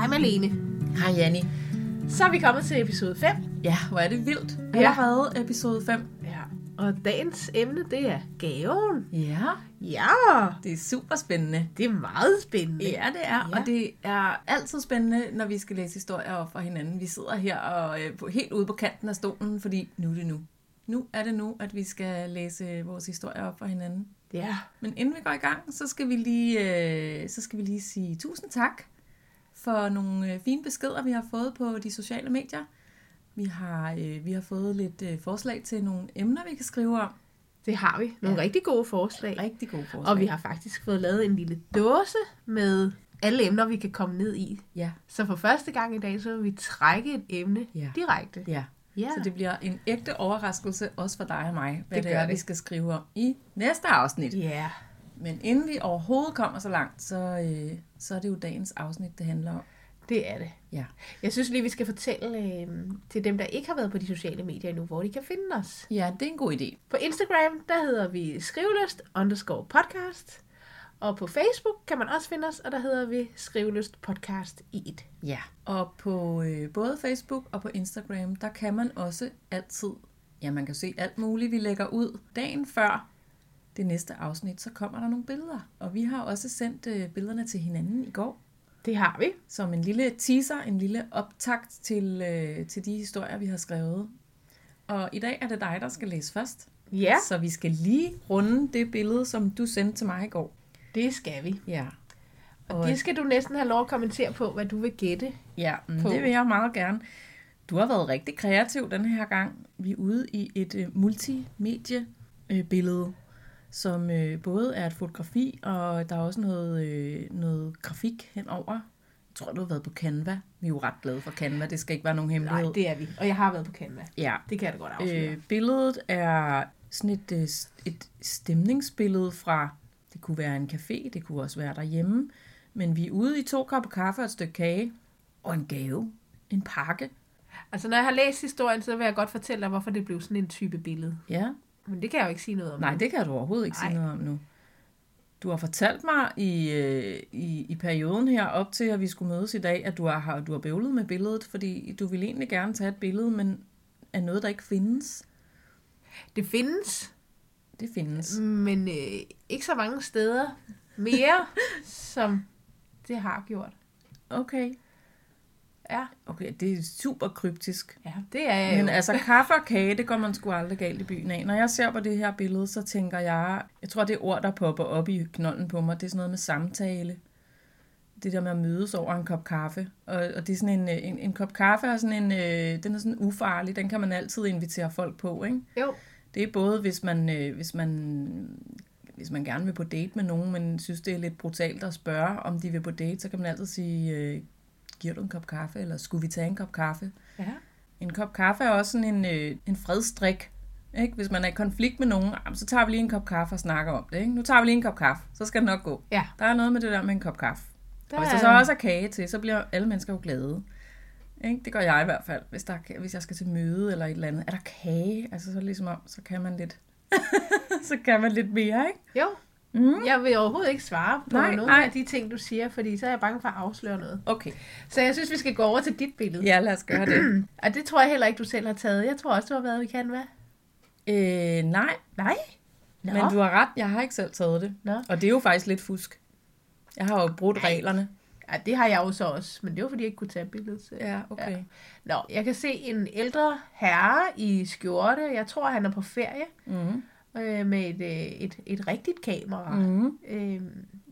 Hej Malene. Hej Janni. Så er vi kommet til episode 5. Ja, hvor er det vildt. Ja. Allerede episode 5. Ja. Og dagens emne, det er gaven. Ja, Ja, det er super spændende. det er meget spændende. Ja, det er. Ja. Og det er altid spændende, når vi skal læse historier op for hinanden. Vi sidder her og øh, helt ude på kanten af stolen, fordi nu er det nu. Nu er det nu, at vi skal læse vores historier op for hinanden. Ja. Men inden vi går i gang, så skal vi lige, øh, så skal vi lige sige tusind tak for nogle øh, fine beskeder, vi har fået på de sociale medier. Vi har, øh, vi har fået lidt øh, forslag til nogle emner, vi kan skrive om. Det har vi. Nogle Ja. rigtig gode forslag. Rigtig gode forslag. Og vi har faktisk fået lavet en lille dåse med alle emner, vi kan komme ned i. Ja, Så for første gang i dag, så vil vi trække et emne Ja. direkte. ja. Ja. Så det bliver en ægte overraskelse, også for dig og mig, hvad Det det, gør er, det. vi skal skrive om i næste afsnit. Ja. Men inden vi overhovedet kommer så langt, så, øh, så er det jo dagens afsnit, det handler om. Det er det. Ja. Jeg synes lige, vi skal fortælle øh, til dem, der ikke har været på de sociale medier endnu, hvor de kan finde os. Ja, det er en god idé. På Instagram, der hedder vi skriveløst underscore podcast. Og på Facebook kan man også finde os, og der hedder vi skriveløst podcast i et. Ja, og på øh, både Facebook og på Instagram, der kan man også altid, ja man kan se alt muligt, vi lægger ud dagen før det næste afsnit, så kommer der nogle billeder. Og vi har også sendt øh, billederne til hinanden i går, Det har vi. som en lille teaser, en lille optakt til, øh, til de historier, vi har skrevet. Og i dag er det dig, der skal læse først. Ja, Så vi skal lige runde det billede, som du sendte til mig i går. det skal vi. Ja. Og det skal du næsten have lov at kommentere på, hvad du vil gætte. Ja, på. det vil jeg meget gerne. Du har været rigtig kreativ den her gang. Vi er ude i et øh, multimedie-billede, som øh, både er et fotografi, og der er også noget, øh, noget grafik henover. Jeg tror, du har været på Canva. Vi er jo ret glade for Canva. Det skal ikke være nogen hemmelighed. Nej, det er vi. Og jeg har været på Canva. Ja. Det kan jeg da godt afsløre. Øh, billedet er sådan et, øh, et stemningsbillede fra, det kunne være en café, det kunne også være derhjemme, men vi er ude i to kopper kaffe og et stykke kage, og en gave, en pakke. Altså, når jeg har læst historien, så vil jeg godt fortælle dig, hvorfor det blev sådan en type billede. Ja, Men det kan jeg jo ikke sige noget om. nej, det kan du overhovedet ikke sige Nej. noget om nu. Du har fortalt mig i, øh, i, i perioden her op til, at vi skulle mødes i dag, at du har, du har bøvlet med billedet, fordi du ville egentlig gerne tage et billede, men af noget, der ikke findes. Det findes, Det findes. men øh, ikke så mange steder mere, som det har gjort. Okay. Ja, Okay, det er super kryptisk. ja det er jeg Men jo. altså, kaffe og kage, det går man sgu aldrig galt i byen af. Når jeg ser på det her billede, så tænker jeg, jeg tror, det ord, der popper op i knolden på mig, det er sådan noget med samtale. Det der med at mødes over en kop kaffe. Og, og det er sådan en, øh, en, en kop kaffe, er sådan en, øh, den er sådan ufarlig, den kan man altid invitere folk på, ikke? Jo, Det er både, hvis man, øh, hvis man, hvis man gerne vil på date med nogen, men synes, det er lidt brutalt at spørge, om de vil på date, så kan man altid sige, øh, giver du en kop kaffe, eller skulle vi tage en kop kaffe? ja. En kop kaffe er også sådan en, øh, en fredstrik. Ikke? Hvis man er i konflikt med nogen, jamen, så tager vi lige en kop kaffe og snakker om det. Ikke? Nu tager vi lige en kop kaffe, så skal det nok gå. Ja. Der er noget med det der med en kop kaffe. Der Og hvis der så også er kage til, så bliver alle mennesker jo glade. Ikke? Det gør jeg i hvert fald, hvis, der, er- hvis jeg skal til møde eller et eller andet. Er der kage? Altså så ligesom om, så kan man lidt, så kan man lidt mere, ikke? Jo, Mm. jeg vil overhovedet ikke svare på Nej, nogle nej. af de ting, du siger, fordi så er jeg bange for at afsløre noget. Okay, Så jeg synes, vi skal gå over til dit billede. ja lad os gøre det. Og det tror jeg heller ikke, du selv har taget. Jeg tror også, du har været i Canva. øh, nej, Nej. Nå. men du har ret, jeg har ikke selv taget det. Nå. Og det er jo faktisk lidt fusk. Jeg har jo brudt reglerne. Ja, det har jeg jo så også, men det var fordi, jeg ikke kunne tage billedet selv. Ja, okay. Ja. Nå, jeg kan se en ældre herre i skjorte. Jeg tror, han er på ferie Mm. Øh, med et, øh, et, et rigtigt kamera. Mm. Øh,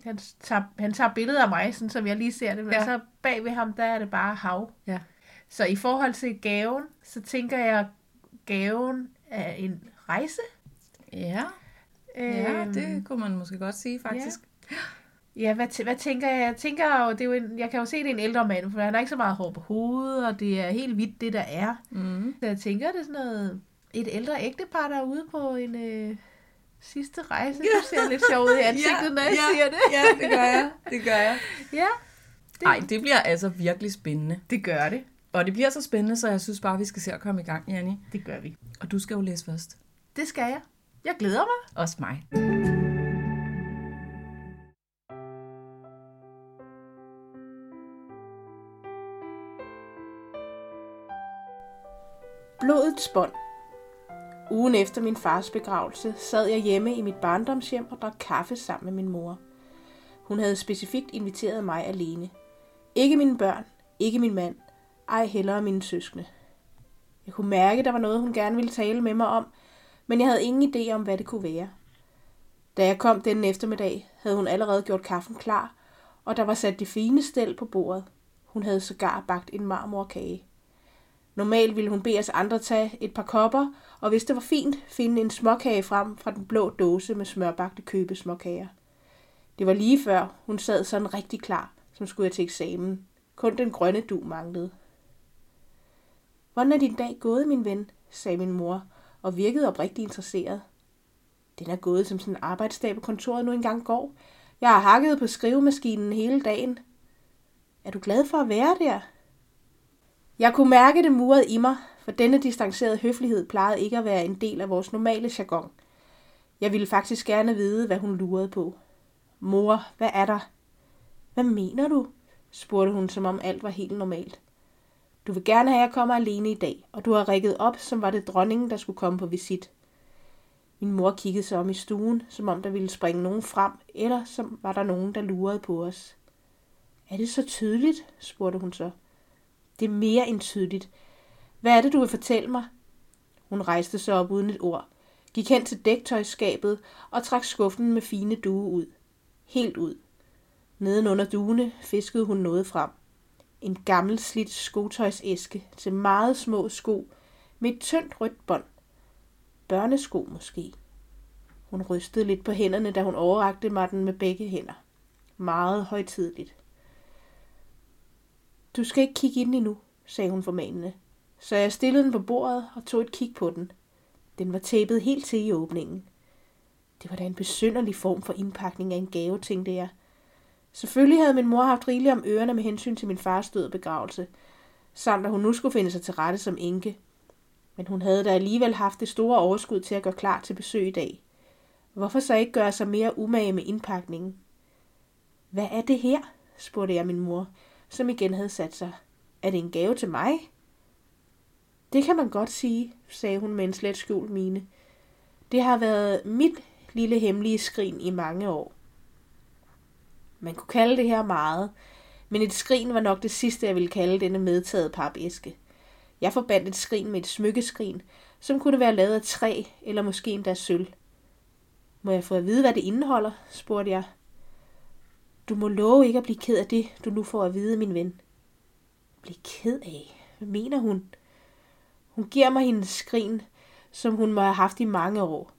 han, tager, han tager billeder af mig, sådan som jeg lige ser det, men ja. Ja. så bag ved ham, der er det bare hav. Ja. Så i forhold til gaven, så tænker jeg, gaven er en rejse. Ja, ja, Øhm, det kunne man måske godt sige, faktisk. Ja, hvad, tæ- hvad tænker jeg? Jeg tænker jo, det er jo en, jeg kan jo se, det er en ældre mand, for han har ikke så meget hår på hovedet, og det er helt hvidt, det der er. Mm. Så jeg tænker, det er sådan noget, et ældre ægtepar, der er ude på en øh, sidste rejse. Ja. Du ser lidt sjov ud i ansigtet, ja, når jeg ja, siger det. ja, det gør jeg. Det gør jeg. Ja. Det... Ej, det bliver altså virkelig spændende. Det gør det. Og det bliver så spændende, så jeg synes bare, vi skal se at komme i gang, Janni. Det gør vi. Og du skal jo læse først. Det skal jeg. Jeg glæder mig. Også mig. Blodets bånd Ugen efter min fars begravelse sad jeg hjemme i mit barndomshjem og drak kaffe sammen med min mor. Hun havde specifikt inviteret mig alene. Ikke mine børn, ikke min mand, ej heller mine søskende. Jeg kunne mærke, der var noget, hun gerne ville tale med mig om, men jeg havde ingen idé om, hvad det kunne være. Da jeg kom den eftermiddag, havde hun allerede gjort kaffen klar, og der var sat de fine stel på bordet. Hun havde sågar bagt en marmorkage. Normalt ville hun bede os andre tage et par kopper, og hvis det var fint, finde en småkage frem fra den blå dåse med smørbagte købesmåkager. Det var lige før, hun sad sådan rigtig klar, som skulle jeg til eksamen. Kun den grønne du manglede. Hvordan er din dag gået, min ven? sagde min mor, og virkede oprigtigt interesseret. Den er gået som sådan en arbejdsdag på kontoret nu engang går. Jeg har hakket på skrivemaskinen hele dagen. Er du glad for at være der? Jeg kunne mærke det muret i mig, for denne distancerede høflighed plejede ikke at være en del af vores normale jargon. Jeg ville faktisk gerne vide, hvad hun lurede på. Mor, hvad er der? Hvad mener du? spurgte hun, som om alt var helt normalt. Du vil gerne have, at jeg kommer alene i dag, og du har rækket op, som var det dronningen, der skulle komme på visit. Min mor kiggede sig om i stuen, som om der ville springe nogen frem, eller som var der nogen, der lurede på os. Er det så tydeligt? spurgte hun så. Det er mere end tydeligt. Hvad er det, du vil fortælle mig? Hun rejste sig op uden et ord, gik hen til dæktøjskabet og trak skuffen med fine due ud. Helt ud. Neden under duene fiskede hun noget frem. En gammel slidt skotøjsæske til meget små sko med et tyndt rødt bånd. Børnesko måske. Hun rystede lidt på hænderne, da hun overrakte mig den med begge hænder. Meget højtidligt. Du skal ikke kigge ind endnu, sagde hun formanende. Så jeg stillede den på bordet og tog et kig på den. Den var tæppet helt til i åbningen. Det var da en besynderlig form for indpakning af en gave, tænkte jeg. Selvfølgelig havde min mor haft rigeligt om ørerne med hensyn til min fars død og begravelse, samt at hun nu skulle finde sig til rette som enke. Men hun havde da alligevel haft det store overskud til at gøre klar til besøg i dag. Hvorfor så ikke gøre sig mere umage med indpakningen? Hvad er det her? spurgte jeg min mor, som igen havde sat sig. Er det en gave til mig? Det kan man godt sige, sagde hun med en slet skjult mine. Det har været mit lille hemmelige skrin i mange år. Man kunne kalde det her meget, men et skrin var nok det sidste, jeg ville kalde denne medtaget papæske. Jeg forbandt et skrin med et smykkeskrin, som kunne være lavet af træ eller måske endda sølv. Må jeg få at vide, hvad det indeholder? spurgte jeg. Du må love ikke at blive ked af det, du nu får at vide, min ven. Blive ked af? Hvad mener hun? Hun giver mig hendes skrin, som hun må have haft i mange år.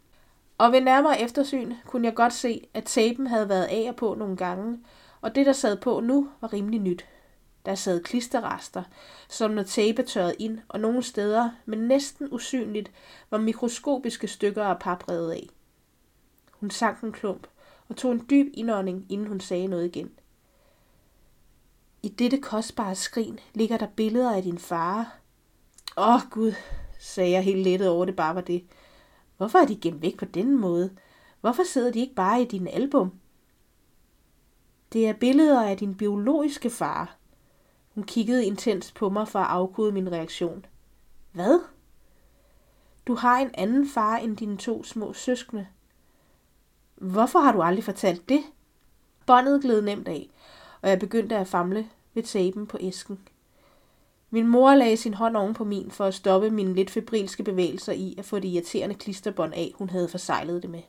Og ved nærmere eftersyn kunne jeg godt se, at tapen havde været af og på nogle gange, og det, der sad på nu, var rimelig nyt. Der sad klisterrester, som når tape tørrede ind, og nogle steder, men næsten usynligt, var mikroskopiske stykker af pap revet af. Hun sank en klump og tog en dyb indånding, inden hun sagde noget igen. I dette kostbare skrin ligger der billeder af din far. Åh oh, Gud, sagde jeg helt lettet over, det bare var det. Hvorfor er de gemt væk på denne måde? Hvorfor sidder de ikke bare i din album? Det er billeder af din biologiske far. Hun kiggede intens på mig for at afkode min reaktion. Hvad? Du har en anden far end dine to små søskende. Hvorfor har du aldrig fortalt det? Båndet gled nemt af, og jeg begyndte at famle ved taben på æsken. Min mor lagde sin hånd oven på min for at stoppe mine lidt febrilske bevægelser i at få det irriterende klisterbånd af, hun havde forsejlet det med.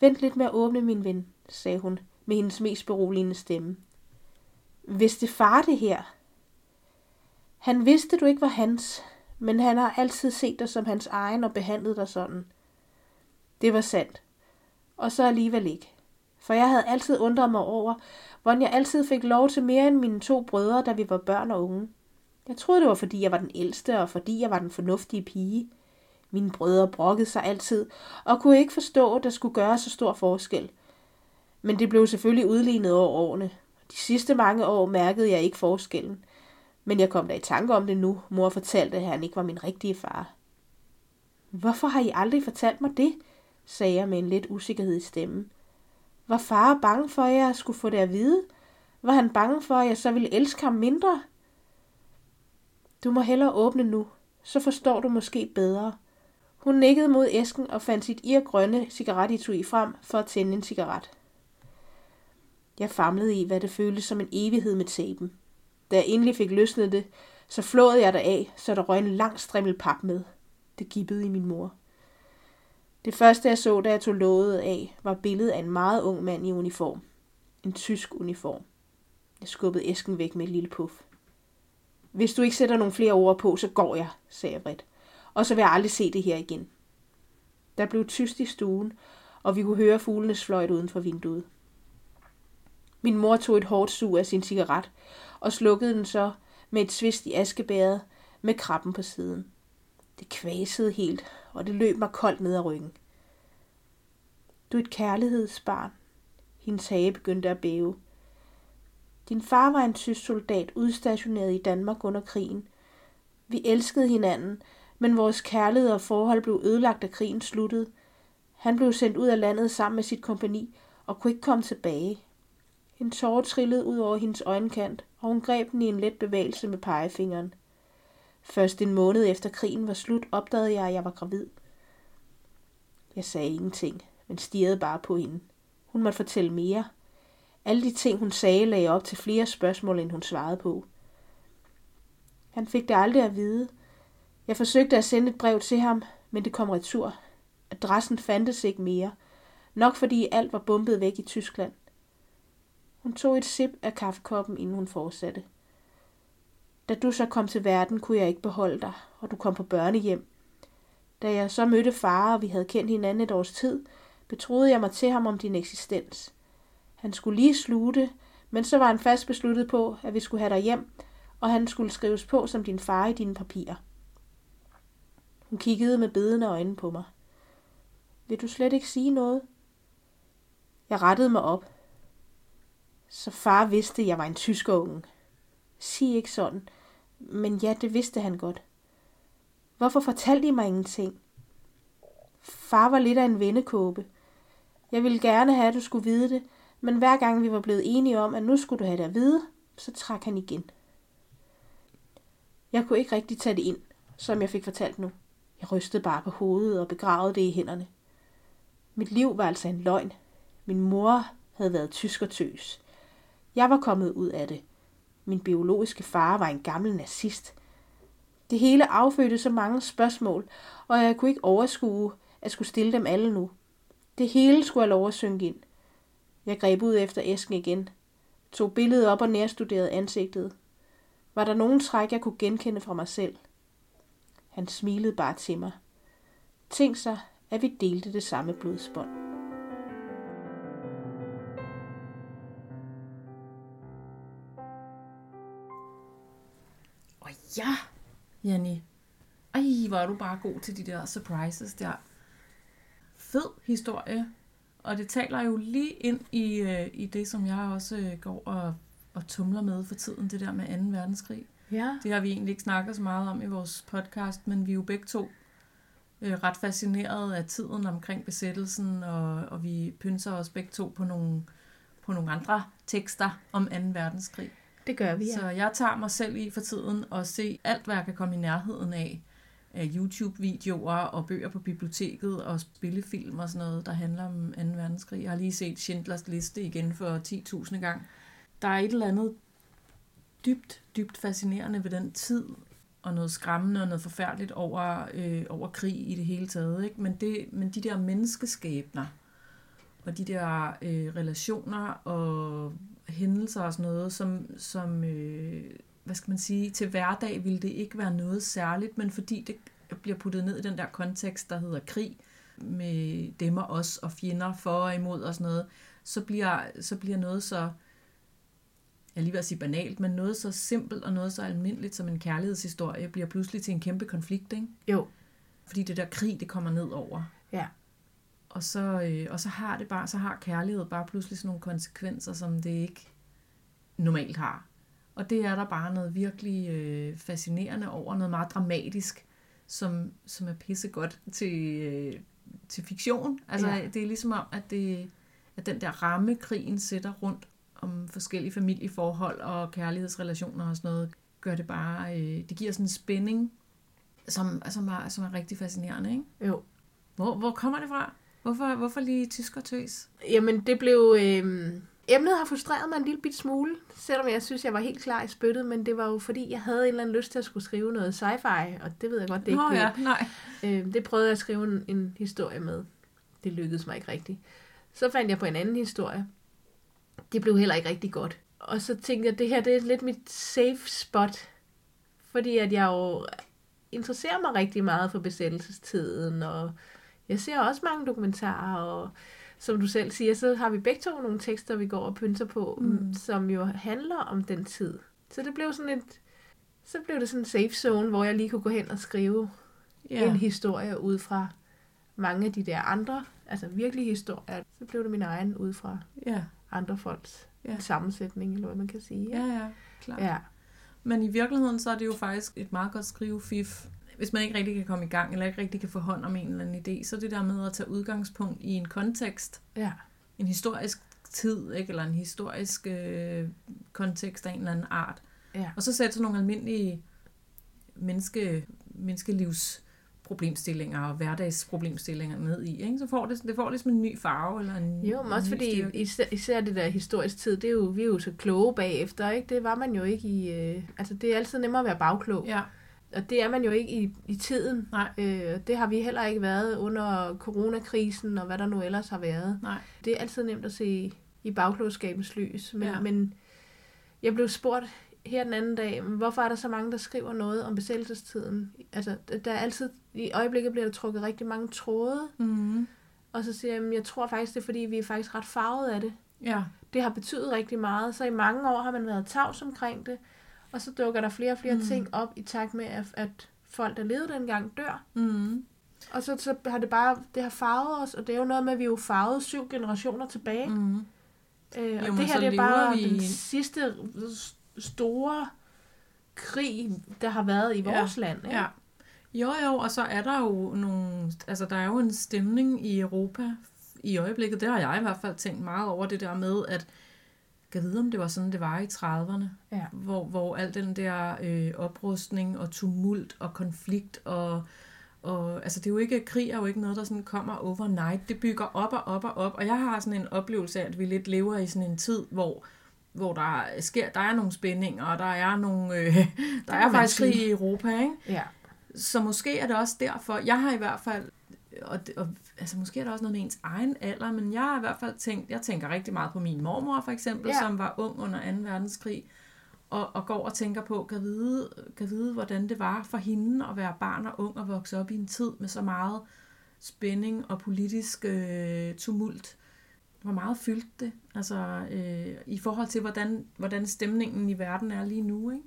Vent lidt med at åbne, min ven, sagde hun med hendes mest beroligende stemme. Hvis det far det her? Han vidste, du ikke var hans, men han har altid set dig som hans egen og behandlet dig sådan. Det var sandt. Og så alligevel ikke. For jeg havde altid undret mig over, hvordan jeg altid fik lov til mere end mine to brødre, da vi var børn og unge. Jeg troede, det var, fordi jeg var den ældste, og fordi jeg var den fornuftige pige. Mine brødre brokkede sig altid, og kunne ikke forstå, at der skulle gøre så stor forskel. Men det blev selvfølgelig udlignet over årene. De sidste mange år mærkede jeg ikke forskellen. Men jeg kom da i tanke om det nu. Mor fortalte, at han ikke var min rigtige far. Hvorfor har I aldrig fortalt mig det? Sagde jeg med en lidt usikkerhed i stemmen. Var far bange for, at jeg skulle få det at vide? Var han bange for, at jeg så ville elske ham mindre? Du må hellere åbne nu, så forstår du måske bedre. Hun nikkede mod æsken og fandt sit irgrønne cigaretitui frem for at tænde en cigaret. Jeg famlede i, hvad det føltes som en evighed med tapen. Da jeg endelig fik løsnet det, så flåede jeg der af, så der røg en lang strimmel pap med. Det gibbede i min mor. Det første, jeg så, da jeg tog låget af, var billedet af en meget ung mand i uniform. En tysk uniform. Jeg skubbede æsken væk med et lille puff. Hvis du ikke sætter nogle flere ord på, så går jeg, sagde jeg vredt. Og så vil jeg aldrig se det her igen. Der blev tyst i stuen, og vi kunne høre fuglenes fløjt uden for vinduet. Min mor tog et hårdt sug af sin cigaret og slukkede den så med et svist i askebæret med krabben på siden. Det kvasede helt, og det løb mig koldt ned ad ryggen. Du er et kærlighedsbarn. Hendes hage begyndte at bæve. Din far var en tysk soldat udstationeret i Danmark under krigen. Vi elskede hinanden, men vores kærlighed og forhold blev ødelagt, da krigen sluttede. Han blev sendt ud af landet sammen med sit kompani og kunne ikke komme tilbage. En tårer trillede ud over hendes øjenkant, og hun greb den i en let bevægelse med pegefingeren. Først en måned efter krigen var slut, opdagede jeg, at jeg var gravid. Jeg sagde ingenting, men stirrede bare på hende. Hun måtte fortælle mere. Alle de ting, hun sagde, lagde op til flere spørgsmål, end hun svarede på. Han fik det aldrig at vide. Jeg forsøgte at sende et brev til ham, men det kom retur. Adressen fandtes ikke mere. Nok fordi alt var bumpet væk i Tyskland. Hun tog et sip af kaffekoppen, inden hun fortsatte. Da du så kom til verden, kunne jeg ikke beholde dig, og du kom på børnehjem. Da jeg så mødte far, og vi havde kendt hinanden et års tid, betroede jeg mig til ham om din eksistens. Han skulle lige slutte, men så var han fast besluttet på, at vi skulle have dig hjem, og han skulle skrives på som din far i dine papirer. Hun kiggede med bedende øjne på mig. Vil du slet ikke sige noget? Jeg rettede mig op. Så far vidste, at jeg var en tyskerunge. Sig ikke sådan. Men ja, det vidste han godt. Hvorfor fortalte I mig ingenting? Far var lidt af en vendekåbe. Jeg ville gerne have, at du skulle vide det, men hver gang vi var blevet enige om, at nu skulle du have det at vide, så trak han igen. Jeg kunne ikke rigtig tage det ind, som jeg fik fortalt nu. Jeg rystede bare på hovedet og begravede det i hænderne. Mit liv var altså en løgn. Min mor havde været tyskertøs. Jeg var kommet ud af det. Min biologiske far var en gammel nazist. Det hele affødte så mange spørgsmål, og jeg kunne ikke overskue at skulle stille dem alle nu. Det hele skulle have lov at synke ind. Jeg greb ud efter æsken igen, tog billedet op og nærstuderede ansigtet. Var der nogen træk, jeg kunne genkende fra mig selv? Han smilede bare til mig. Tænk sig, at vi delte det samme blodsbånd. Ja, Jenny. Ej, hvor er du bare god til de der surprises der. Fed historie. Og det taler jo lige ind i, øh, i det, som jeg også øh, går og, og tumler med for tiden, det der med 2. verdenskrig. Ja. Det har vi egentlig ikke snakket så meget om i vores podcast, men vi er jo begge to øh, ret fascineret af tiden omkring besættelsen, og, og vi pynser os begge to på nogle, på nogle andre tekster om 2. verdenskrig. Det gør vi, ja. Så jeg tager mig selv i for tiden og se alt, hvad jeg kan komme i nærheden af. af YouTube-videoer og bøger på biblioteket og spillefilm og sådan noget, der handler om 2. verdenskrig. Jeg har lige set Schindlers Liste igen for 10.000 gang. Der er et eller andet dybt, dybt fascinerende ved den tid, og noget skræmmende og noget forfærdeligt over, øh, over krig i det hele taget. Ikke? Men, det, men de der menneskeskæbner, og de der øh, relationer og hændelser og sådan noget, som, som øh, hvad skal man sige, til hverdag ville det ikke være noget særligt, men fordi det bliver puttet ned i den der kontekst, der hedder krig, med dem og os og fjender for og imod og sådan noget, så bliver, så bliver noget så, jeg lige vil sige banalt, men noget så simpelt og noget så almindeligt som en kærlighedshistorie, bliver pludselig til en kæmpe konflikt, ikke? Jo. Fordi det der krig, det kommer ned over. Ja. Og så, øh, og så har det bare, så har kærlighed bare pludselig sådan nogle konsekvenser, som det ikke normalt har. Og det er der bare noget virkelig øh, fascinerende over, noget meget dramatisk, som, som er pissegodt til, øh, til fiktion. Altså, Ja. det er ligesom om, at, det, at den der ramme, krigen sætter rundt om forskellige familieforhold og kærlighedsrelationer og sådan noget, gør det bare, øh, det giver sådan en spænding som, som, er, som er rigtig fascinerende, ikke? Jo. Hvor, hvor kommer det fra? Hvorfor, hvorfor lige tyskertøs? Jamen, det blev... Øh, emnet har frustreret mig en lille bit smule, selvom jeg synes, jeg var helt klar i spyttet, men det var jo fordi, jeg havde en eller anden lyst til at skulle skrive noget sci-fi, og det ved jeg godt, det ikke Nå ja, nej. Øh, det prøvede jeg at skrive en, en historie med. Det lykkedes mig ikke rigtigt. Så fandt jeg på en anden historie. Det blev heller ikke rigtig godt. Og så tænkte jeg, at det her det er lidt mit safe spot. Fordi at jeg jo interesserer mig rigtig meget for besættelsestiden, og jeg ser også mange dokumentarer, og som du selv siger, så har vi begge to nogle tekster, vi går og pynser på, mm. som jo handler om den tid. Så det blev sådan et, så blev det sådan en safe zone, hvor jeg lige kunne gå hen og skrive Ja. en historie ud fra mange af de der andre, altså virkelige historier. Så blev det min egen ud fra Ja, andre folks ja. sammensætning, eller hvad man kan sige. ja, ja, klart. ja. Men i virkeligheden, så er det jo faktisk et meget godt skrivefif. Hvis man ikke rigtig kan komme i gang, eller ikke rigtig kan få hånd om en eller anden idé, så er det der med at tage udgangspunkt i en kontekst, ja. en historisk tid, ikke? eller en historisk øh, kontekst af en eller anden art. Ja. Og så sætte sådan nogle almindelige menneske, menneskelivs problemstillinger og hverdagsproblemstillinger ned i. Ikke? Så får det, det får ligesom en ny farve. Eller en, Jo, men også fordi især, især det der historisk tid, det er jo, vi er jo så kloge bagefter, ikke? Det var man jo ikke i... Øh, altså, det er altid nemmere at være bagklog. Ja, Og det er man jo ikke i, i tiden. nej, Øh, det har vi heller ikke været under coronakrisen, og hvad der nu ellers har været. nej. Det er altid nemt at se i bagklogskabens lys. Men, Ja. men jeg blev spurgt her den anden dag, hvorfor er der så mange, der skriver noget om besættelsestiden? Altså, der er altid, i øjeblikket bliver der trukket rigtig mange tråde, Mm-hmm. og så siger jeg, "Jamen, jeg tror faktisk, det er fordi, vi er faktisk ret farvet af det. Ja, Det har betydet rigtig meget, så i mange år har man været tavs omkring det, og så dukker der flere og flere Mm. mm. ting op i takt med, at, at folk, der levede dengang, dør. mm-hmm. Og så, så har det bare, det har farvet os, og det er jo noget med, at vi jo farvet syv generationer tilbage. Mm. Øh, og Jo, det her det er bare vi den en- sidste store krig, der har været i vores land. Ikke? Ja. Jo, jo, og så er der jo nogle, altså der er jo en stemning i Europa i øjeblikket, det har jeg i hvert fald tænkt meget over det der med, at jeg vide, om det var sådan, det var i 30'erne, Ja. hvor, hvor al den der øh, oprustning og tumult og konflikt og, og altså det er jo ikke, krig er jo ikke noget, der sådan kommer overnight, det bygger op og op og op, og jeg har sådan en oplevelse af, at vi lidt lever i sådan en tid, hvor hvor der sker, der er nogle spændinger, og der er nogle, øh, der er faktisk krig i Europa, ikke? ja. Så måske er det også derfor, jeg har i hvert fald, og, og altså måske er det også noget med ens egen alder, men jeg har i hvert fald tænkt, jeg tænker rigtig meget på min mormor for eksempel. Ja. som var ung under 2. verdenskrig, og, og går og tænker på, kan vide, kan vide, hvordan det var for hende at være barn og ung og vokse op i en tid med så meget spænding og politisk øh, tumult. Hvor meget fyldte det, altså øh, i forhold til, hvordan, hvordan stemningen i verden er lige nu, ikke?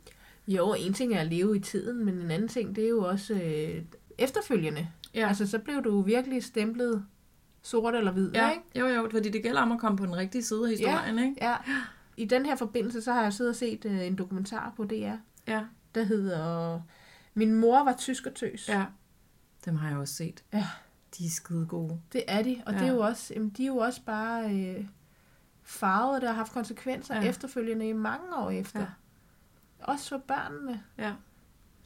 Jo, en ting er at leve i tiden, men en anden ting, det er jo også øh, efterfølgende. Ja. Altså, så blev du virkelig stemplet sort eller hvid, Ja, ikke? jo jo, fordi det gælder om at komme på den rigtige side af historien, ikke? Ja. I den her forbindelse, så har jeg siddet og set øh, en dokumentar på DR, Ja, der hedder Min mor var tyskertøs. ja. Dem har jeg også set. Ja. De er skide gode. Det er de, og ja. det Ja. er jo også, jamen, de er jo også bare øh, farvet, der har haft konsekvenser Ja. ja. efterfølgende i mange år efter. Ja. Ja. Også for børnene. Ja.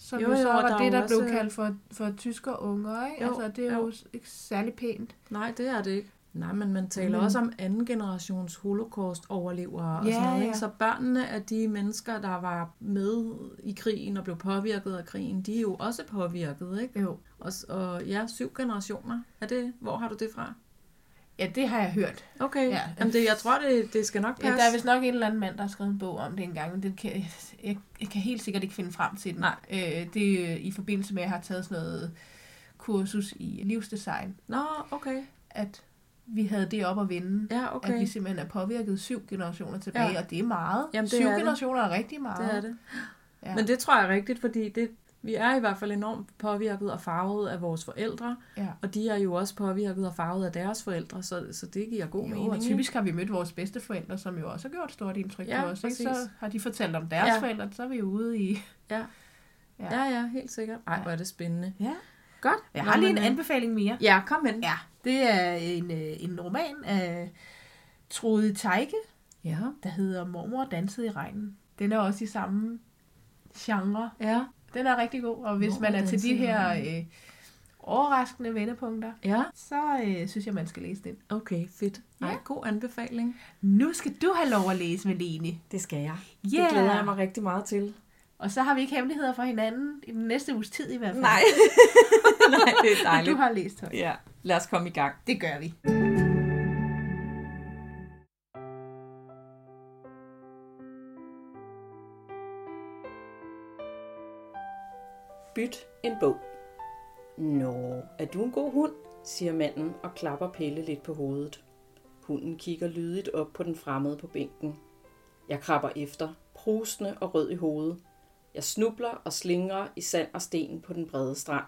Som Jo, jo, så var der det, der også- blev kaldt for, for tysker unger, ikke? Jo, altså, det er jo. jo ikke særlig pænt. Nej, det er det ikke. Nej, men man taler Men- også om anden generations holocaust-overlevere og Ja, sådan noget, ikke? ja. Så børnene af de mennesker, der var med i krigen og blev påvirket af krigen, de er jo også påvirket, ikke? Jo. Og, og ja, syv generationer. Er det, hvor har du det fra? Ja, det har jeg hørt. Okay, ja. Ja. Jamen det, jeg tror, det, det skal nok Ja, passe. der er vist nok en eller anden mand, der har skrevet en bog om det engang, men den kan, jeg, jeg kan helt sikkert ikke finde frem til den. Nej. Øh, det er i forbindelse med, at jeg har taget sådan noget kursus i livsdesign, Nå, okay. at vi havde det op at vinde. Ja, okay. At vi simpelthen er påvirket syv generationer tilbage, Ja. ja. og det er meget. Jamen, det syv er det. generationer er rigtig meget. Det er det. Ja. Men det tror jeg er rigtigt, fordi det, vi er i hvert fald enormt påvirket og farvet af vores forældre, ja. og de er jo også påvirket og farvet af deres forældre, så, så det giver god Jo, mening. og typisk har vi mødt vores bedsteforældre, som jo også har gjort stort indtryk Ja, på os. Ikke? Så har de fortalt om deres Ja. forældre, så er vi jo ude i... Ja. Ja. Ja, ja, helt sikkert. Ej, hvor er det spændende. Ja. Godt. Jeg Nå, har lige en men, øh, anbefaling mere. Ja, kom ind. Ja, det er en, øh, en roman af Trude Teike, Ja. der hedder Mormor dansede i regnen. Den er også i samme genre. Ja. Den er rigtig god, og hvis Hvor man er til de her øh, overraskende vendepunkter, Ja, så øh, synes jeg, man skal læse den. okay, fedt. Ej, Ja. god anbefaling. Nu skal du have lov at læse, Malene. Det skal jeg. Yeah. Det glæder jeg mig rigtig meget til. Og så har vi ikke hemmeligheder for hinanden i den næste uges tid i hvert fald. Nej. Nej, det er dejligt. du har læst højt. Ja, lad os komme i gang. Det gør vi. Byt en bog. Nå, er du en god hund? siger manden og klapper Pelle lidt på hovedet. Hunden kigger lydigt op på den fremmede på bænken. Jeg krabber efter, prusende og rød i hovedet. Jeg snubler og slingrer i sand og sten på den brede strand.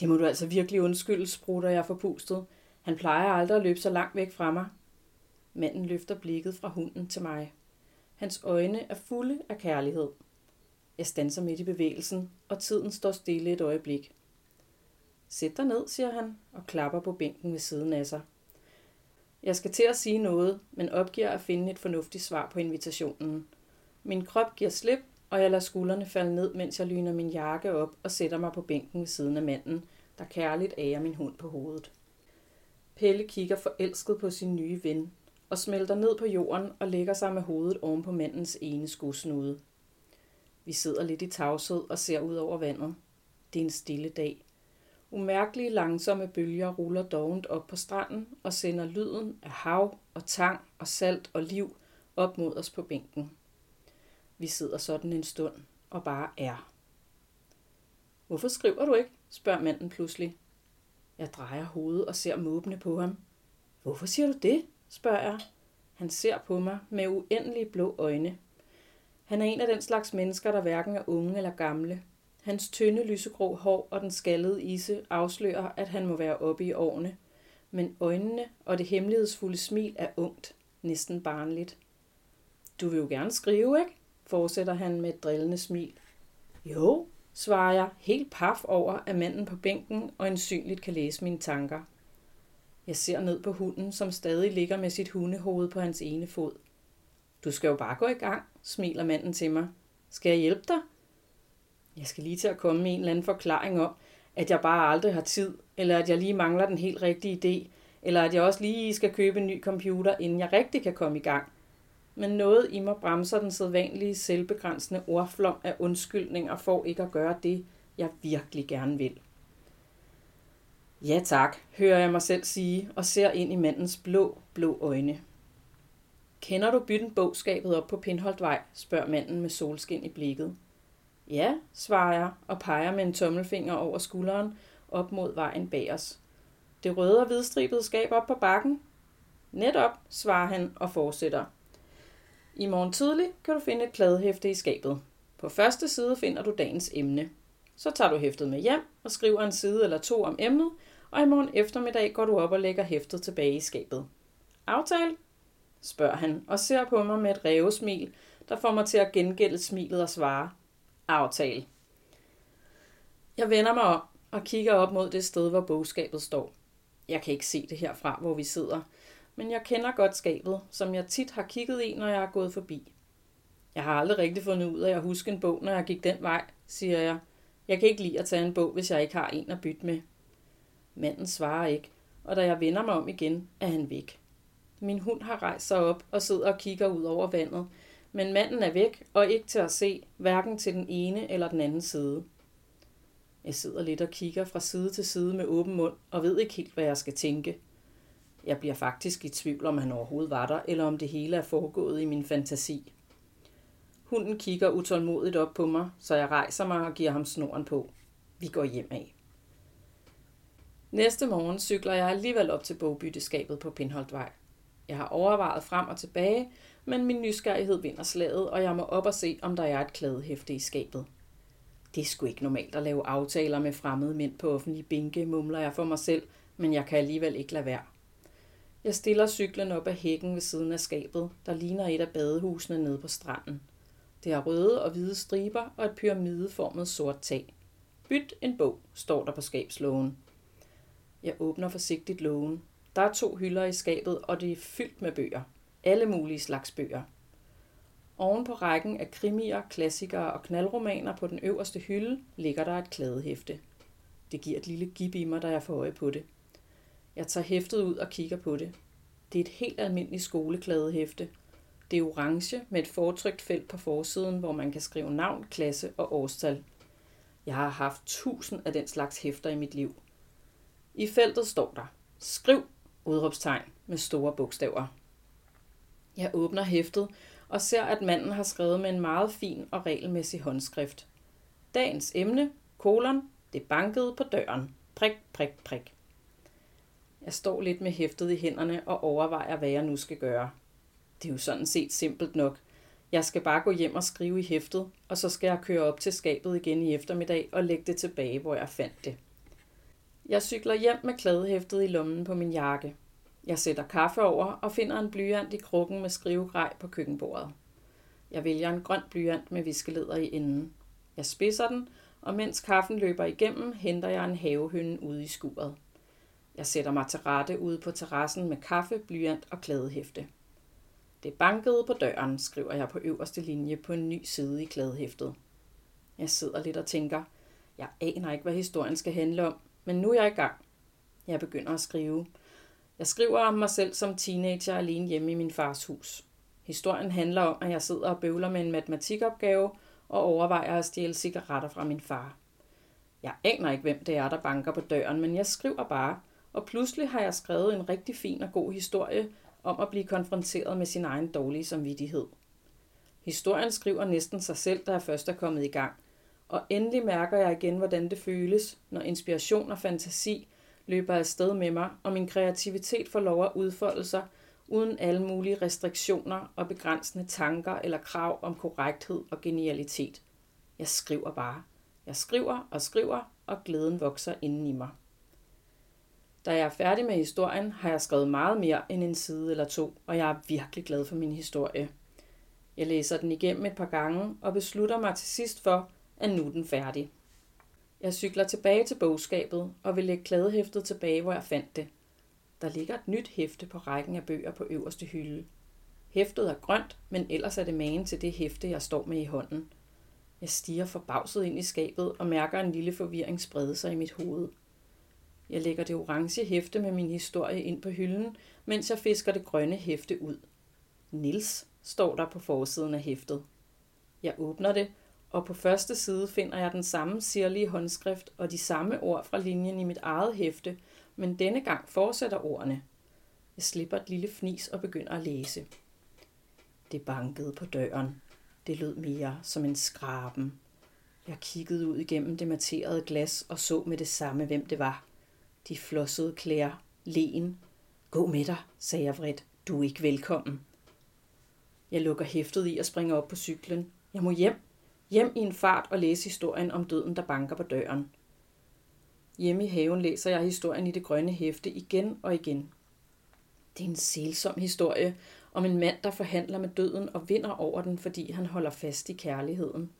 Det må du altså virkelig undskylde, sprutter jeg forpustet. Han plejer aldrig at løbe så langt væk fra mig. Manden løfter blikket fra hunden til mig. Hans øjne er fulde af kærlighed. Jeg stanser midt i bevægelsen, og tiden står stille et øjeblik. Sæt dig ned, siger han, og klapper på bænken ved siden af sig. Jeg skal til at sige noget, men opgiver at finde et fornuftigt svar på invitationen. Min krop giver slip, og jeg lader skuldrene falde ned, mens jeg lyner min jakke op og sætter mig på bænken ved siden af manden, der kærligt ærer min hund på hovedet. Pelle kigger forelsket på sin nye ven, og smelter ned på jorden og lægger sig med hovedet oven på mandens ene skosnude. Vi sidder lidt i tavshed og ser ud over vandet. Det er en stille dag. Umærkelige langsomme bølger ruller dovent op på stranden og sender lyden af hav og tang og salt og liv op mod os på bænken. Vi sidder sådan en stund og bare er. Hvorfor skriver du ikke? spørger manden pludselig. Jeg drejer hovedet og ser måbende på ham. Hvorfor siger du det? spørger jeg. Han ser på mig med uendelige blå øjne. Han er en af den slags mennesker, der hverken er unge eller gamle. Hans tynde lysegrå hår og den skaldede isse afslører, at han må være oppe i årene. Men øjnene og det hemmelighedsfulde smil er ungt, næsten barnligt. Du vil jo gerne skrive, ikke? fortsætter han med et drillende smil. Jo, svarer jeg, helt paf over, at manden på bænken og ensynligt kan læse mine tanker. Jeg ser ned på hunden, som stadig ligger med sit hundehoved på hans ene fod. Du skal jo bare gå i gang, smiler manden til mig. Skal jeg hjælpe dig? Jeg skal lige til at komme med en eller anden forklaring om, at jeg bare aldrig har tid, eller at jeg lige mangler den helt rigtige idé, eller at jeg også lige skal købe en ny computer, inden jeg rigtig kan komme i gang. Men noget i mig bremser den sædvanlige selvbegrænsende ordflom af undskyldninger for ikke at gøre det, jeg virkelig gerne vil. Ja tak, hører jeg mig selv sige, og ser ind i mandens blå, blå øjne. Kender du bytten bogskabet op på Pindholdvej, spørger manden med solskin i blikket. Ja, svarer jeg og peger med en tommelfinger over skulderen op mod vejen bag os. Det røde og hvidstribede skab op på bakken? Netop, svarer han og fortsætter. I morgen tidlig kan du finde et kladehæfte i skabet. På første side finder du dagens emne. Så tager du hæftet med hjem og skriver en side eller to om emnet, og i morgen eftermiddag går du op og lægger hæftet tilbage i skabet. Aftale? Spørger han og ser på mig med et revesmil, der får mig til at gengælde smilet og svare. Aftale. Jeg vender mig om og kigger op mod det sted, hvor bogskabet står. Jeg kan ikke se det herfra, hvor vi sidder, men jeg kender godt skabet, som jeg tit har kigget i, når jeg er gået forbi. Jeg har aldrig rigtig fundet ud af at huske en bog, når jeg gik den vej, siger jeg. Jeg kan ikke lide at tage en bog, hvis jeg ikke har en at bytte med. Manden svarer ikke, og da jeg vender mig om igen, er han væk. Min hund har rejst sig op og sidder og kigger ud over vandet, men manden er væk og ikke til at se, hverken til den ene eller den anden side. Jeg sidder lidt og kigger fra side til side med åben mund og ved ikke helt, hvad jeg skal tænke. Jeg bliver faktisk i tvivl, om han overhovedet var der, eller om det hele er foregået i min fantasi. Hunden kigger utålmodigt op på mig, så jeg rejser mig og giver ham snoren på. Vi går hjem af. Næste morgen cykler jeg alligevel op til bogbytteskabet på Pindholdvej. Jeg har overvejet frem og tilbage, men min nysgerrighed vinder slaget, og jeg må op og se, om der er et kladehæfte i skabet. Det er sgu ikke normalt at lave aftaler med fremmede mænd på offentlige bænke, mumler jeg for mig selv, men jeg kan alligevel ikke lade være. Jeg stiller cyklen op ad hækken ved siden af skabet, der ligner et af badehusene nede på stranden. Det har røde og hvide striber og et pyramideformet sort tag. Byt en bog, står der på skabslågen. Jeg åbner forsigtigt lågen. Der er to hylder i skabet, og det er fyldt med bøger. Alle mulige slags bøger. Oven på rækken af krimier, klassikere og knaldromaner på den øverste hylde ligger der et kladehæfte. Det giver et lille gib i mig, da jeg får øje på det. Jeg tager hæftet ud og kigger på det. Det er et helt almindeligt skolekladehæfte. Det er orange med et fortrykt felt på forsiden, hvor man kan skrive navn, klasse og årstal. Jeg har haft tusind af den slags hæfter i mit liv. I feltet står der, skriv, udråbstegn med store bogstaver. Jeg åbner hæftet og ser, at manden har skrevet med en meget fin og regelmæssig håndskrift. Dagens emne, kolon, det bankede på døren. Prik, prik, prik. Jeg står lidt med hæftet i hænderne og overvejer, hvad jeg nu skal gøre. Det er jo sådan set simpelt nok. Jeg skal bare gå hjem og skrive i hæftet, og så skal jeg køre op til skabet igen i eftermiddag og lægge det tilbage, hvor jeg fandt det. Jeg cykler hjem med kladehæftet i lommen på min jakke. Jeg sætter kaffe over og finder en blyant i krukken med skrivegrej på køkkenbordet. Jeg vælger en grøn blyant med viskeleder i enden. Jeg spidser den, og mens kaffen løber igennem, henter jeg en havehønne ude i skuret. Jeg sætter mig til rette ude på terrassen med kaffe, blyant og kladehæfte. Det bankede på døren, skriver jeg på øverste linje på en ny side i kladehæftet. Jeg sidder lidt og tænker, jeg aner ikke, hvad historien skal handle om, men nu er jeg i gang. Jeg begynder at skrive. Jeg skriver om mig selv som teenager alene hjemme i min fars hus. Historien handler om, at jeg sidder og bøvler med en matematikopgave og overvejer at stjæle cigaretter fra min far. Jeg aner ikke, hvem det er, der banker på døren, men jeg skriver bare, og pludselig har jeg skrevet en rigtig fin og god historie om at blive konfronteret med sin egen dårlige samvittighed. Historien skriver næsten sig selv, da jeg først er kommet i gang, og endelig mærker jeg igen, hvordan det føles, når inspiration og fantasi løber afsted med mig, og min kreativitet får lov at udfolde sig, uden alle mulige restriktioner og begrænsende tanker eller krav om korrekthed og genialitet. Jeg skriver bare. Jeg skriver og skriver, og glæden vokser inden i mig. Da jeg er færdig med historien, har jeg skrevet meget mere end en side eller to, og jeg er virkelig glad for min historie. Jeg læser den igennem et par gange og beslutter mig til sidst for, at nu er den færdig. Jeg cykler tilbage til bogskabet og vil lægge kladehæftet tilbage, hvor jeg fandt det. Der ligger et nyt hæfte på rækken af bøger på øverste hylde. Hæftet er grønt, men ellers er det magen til det hæfte, jeg står med i hånden. Jeg stiger forbavset ind i skabet og mærker en lille forvirring sprede sig i mit hoved. Jeg lægger det orange hæfte med min historie ind på hylden, mens jeg fisker det grønne hæfte ud. Nils står der på forsiden af hæftet. Jeg åbner det, og på første side finder jeg den samme sirlige håndskrift og de samme ord fra linjen i mit eget hæfte, men denne gang fortsætter ordene. Jeg slipper et lille fnis og begynder at læse. Det bankede på døren. Det lød mere som en skraben. Jeg kiggede ud igennem det materede glas og så med det samme, hvem det var. De flossede klæder, len. Gå med dig, sagde jeg vredt. Du er ikke velkommen. Jeg lukker hæftet i og springer op på cyklen. Jeg må hjem. Hjem i en fart og læse historien om døden, der banker på døren. Hjemme i haven læser jeg historien i det grønne hæfte igen og igen. Det er en selsom historie om en mand, der forhandler med døden og vinder over den, fordi han holder fast i kærligheden.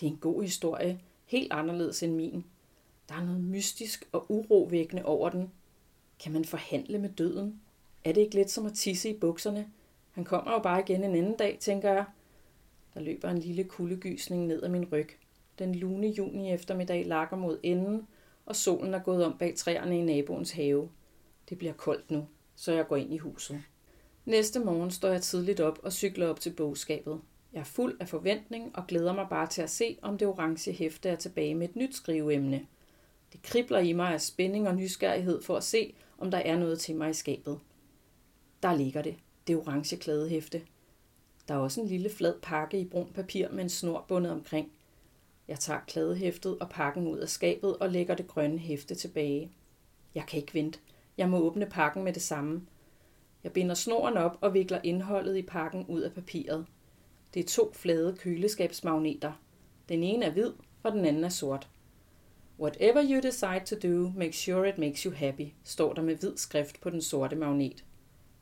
Det er en god historie, helt anderledes end min. Der er noget mystisk og urovækkende over den. Kan man forhandle med døden? Er det ikke lidt som at tisse i bukserne? Han kommer jo bare igen en anden dag, tænker jeg. Der løber en lille kuldegysning ned ad min ryg. Den lune juni eftermiddag lakker mod enden, og solen er gået om bag træerne i naboens have. Det bliver koldt nu, så jeg går ind i huset. Næste morgen står jeg tidligt op og cykler op til bogskabet. Jeg er fuld af forventning og glæder mig bare til at se, om det orange hæfte er tilbage med et nyt skriveemne. Det kribler i mig af spænding og nysgerrighed for at se, om der er noget til mig i skabet. Der ligger det, det orange klædehæfte. Der er også en lille flad pakke i brun papir med en snor bundet omkring. Jeg tager kladehæftet og pakken ud af skabet og lægger det grønne hæfte tilbage. Jeg kan ikke vente. Jeg må åbne pakken med det samme. Jeg binder snoren op og vikler indholdet i pakken ud af papiret. Det er to flade køleskabsmagneter. Den ene er hvid, og den anden er sort. Whatever you decide to do, make sure it makes you happy, står der med hvid skrift på den sorte magnet.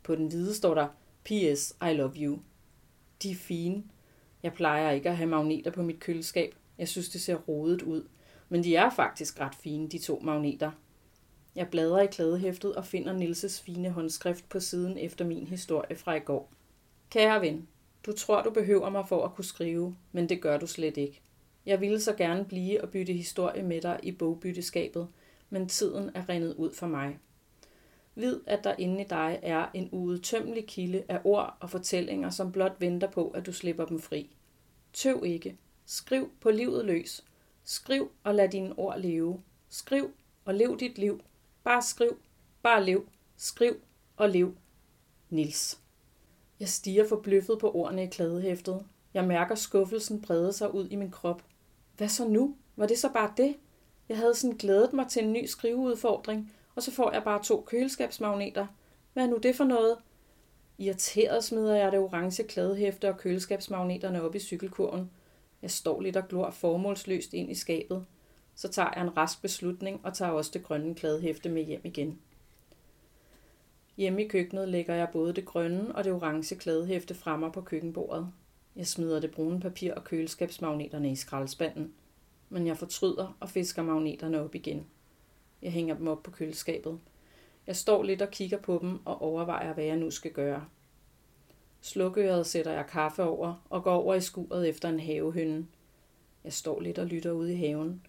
På den hvide står der, P.S. I love you. De er fine. Jeg plejer ikke at have magneter på mit køleskab. Jeg synes, det ser rodet ud. Men de er faktisk ret fine, de to magneter. Jeg bladrer i klædehæftet og finder Nilses fine håndskrift på siden efter min historie fra i går. Kære ven, Du tror, du behøver mig for at kunne skrive, men det gør du slet ikke. Jeg ville så gerne blive og bytte historie med dig i bogbytteskabet, men tiden er rendet ud for mig. Vid, at der inde i dig er en uudtømmelig kilde af ord og fortællinger, som blot venter på, at du slipper dem fri. Tøv ikke. Skriv på livet løs. Skriv og lad dine ord leve. Skriv og lev dit liv. Bare skriv. Bare lev. Skriv og lev. Nils. Jeg stiger forbløffet på ordene i kladehæftet. Jeg mærker skuffelsen brede sig ud i min krop. Hvad så nu? Var det så bare det? Jeg havde sådan glædet mig til en ny skriveudfordring, og så får jeg bare to køleskabsmagneter. Hvad er nu det for noget? Irriteret smider jeg det orange klædehæfte og køleskabsmagneterne op i cykelkurven. Jeg står lidt og glor formålsløst ind i skabet. Så tager jeg en rask beslutning og tager også det grønne klædehæfte med hjem igen. Hjemme i køkkenet lægger jeg både det grønne og det orange klædehæfte fremme på køkkenbordet. Jeg smider det brune papir og køleskabsmagneterne i skraldespanden. Men jeg fortryder og fisker magneterne op igen. Jeg hænger dem op på køleskabet. Jeg står lidt og kigger på dem og overvejer, hvad jeg nu skal gøre. Slukøret sætter jeg kaffe over og går over i skuret efter en havehønne. Jeg står lidt og lytter ude i haven.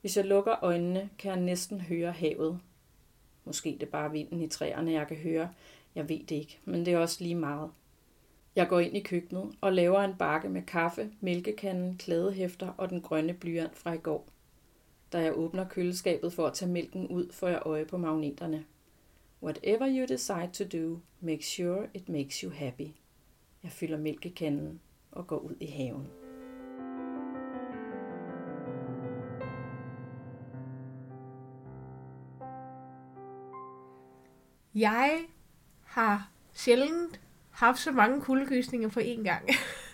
Hvis jeg lukker øjnene, kan jeg næsten høre havet. Måske det er bare vinden i træerne, jeg kan høre. Jeg ved det ikke, men det er også lige meget. Jeg går ind i køkkenet og laver en bakke med kaffe, mælkekanden, klædehæfter og den grønne blyant fra i går. Da jeg åbner køleskabet for at tage mælken ud, får jeg øje på magneterne. Whatever you decide to do, make sure it makes you happy. Jeg fylder mælkekanden og går ud i haven. Jeg har sjældent haft så mange kuldegysninger på én gang.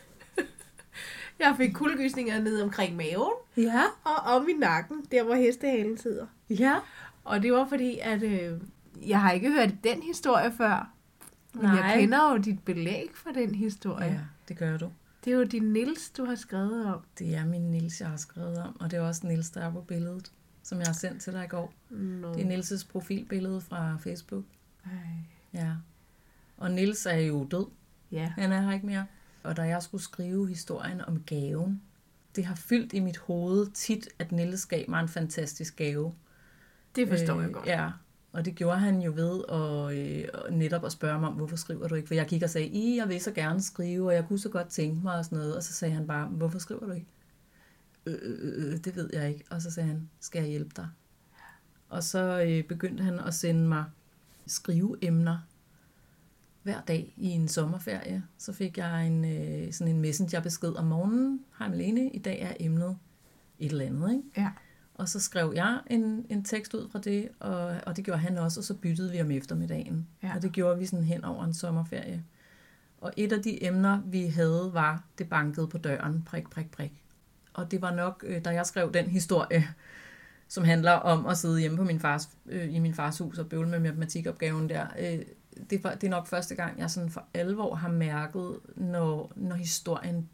jeg fik kuldegysninger ned omkring maven Ja, og om i nakken, der hvor hestehalen sidder. ja. Og det var fordi, at øh, jeg har ikke hørt den historie før. Men Nej. jeg kender jo dit belæg for den historie. Ja, det gør du. Det er jo din Nils, du har skrevet om. Det er min Nils, jeg har skrevet om, og det er også Nils, der er på billedet, som jeg har sendt til dig i går. Nå. Det er Nils' profilbillede fra Facebook. Ej. Ja. Og Nils er jo død. Ja. Han er her ikke mere. Og da jeg skulle skrive historien om gaven, det har fyldt i mit hoved tit, at Nils gav mig en fantastisk gave. Det forstår jeg godt. Ja, og det gjorde han jo ved at, øh, netop at spørge mig om, hvorfor skriver du ikke? For jeg gik og sagde, I, jeg vil så gerne skrive, og jeg kunne så godt tænke mig og sådan noget. Og så sagde han bare, hvorfor skriver du ikke? Øh, øh, øh, det ved jeg ikke. Og så sagde han, skal jeg hjælpe dig? Og så øh, begyndte han at sende mig skriveemner hver dag i en sommerferie. Så fik jeg en, øh, sådan en messengerbesked om morgenen. Hej Malene, i dag er emnet et eller andet, ikke? Ja. Og så skrev jeg en, en tekst ud fra det, og, og det gjorde han også, og så byttede vi om eftermiddagen. Ja. Og det gjorde vi sådan hen over en sommerferie. Og et af de emner, vi havde, var, det bankede på døren, prik, prik, prik. Og det var nok, øh, da jeg skrev den historie, som handler om at sidde hjemme på min fars, øh, i min fars hus og bøvle med matematikopgaven der. Øh, det, var, det er nok første gang, jeg sådan for alvor har mærket, når, når historien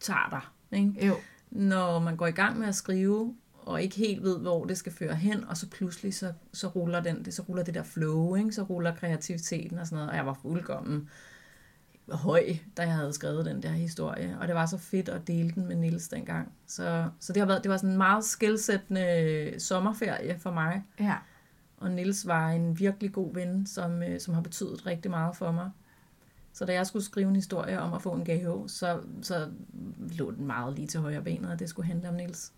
tager dig. Ikke? Jo. når man går i gang med at skrive, og ikke helt ved, hvor det skal føre hen, og så pludselig så, så, ruller, den, det, så ruller det der flow, ikke? så ruller kreativiteten og sådan noget, og jeg var fuldkommen høj, da jeg havde skrevet den der historie, og det var så fedt at dele den med Nils dengang. Så, så det, har været, det var sådan en meget skældsættende sommerferie for mig, Ja. Og Nils var en virkelig god ven, som, øh, som har betydet rigtig meget for mig. Så da jeg skulle skrive en historie om at få en gave, så, så lå den meget lige til højre benet, og det skulle handle om Nils.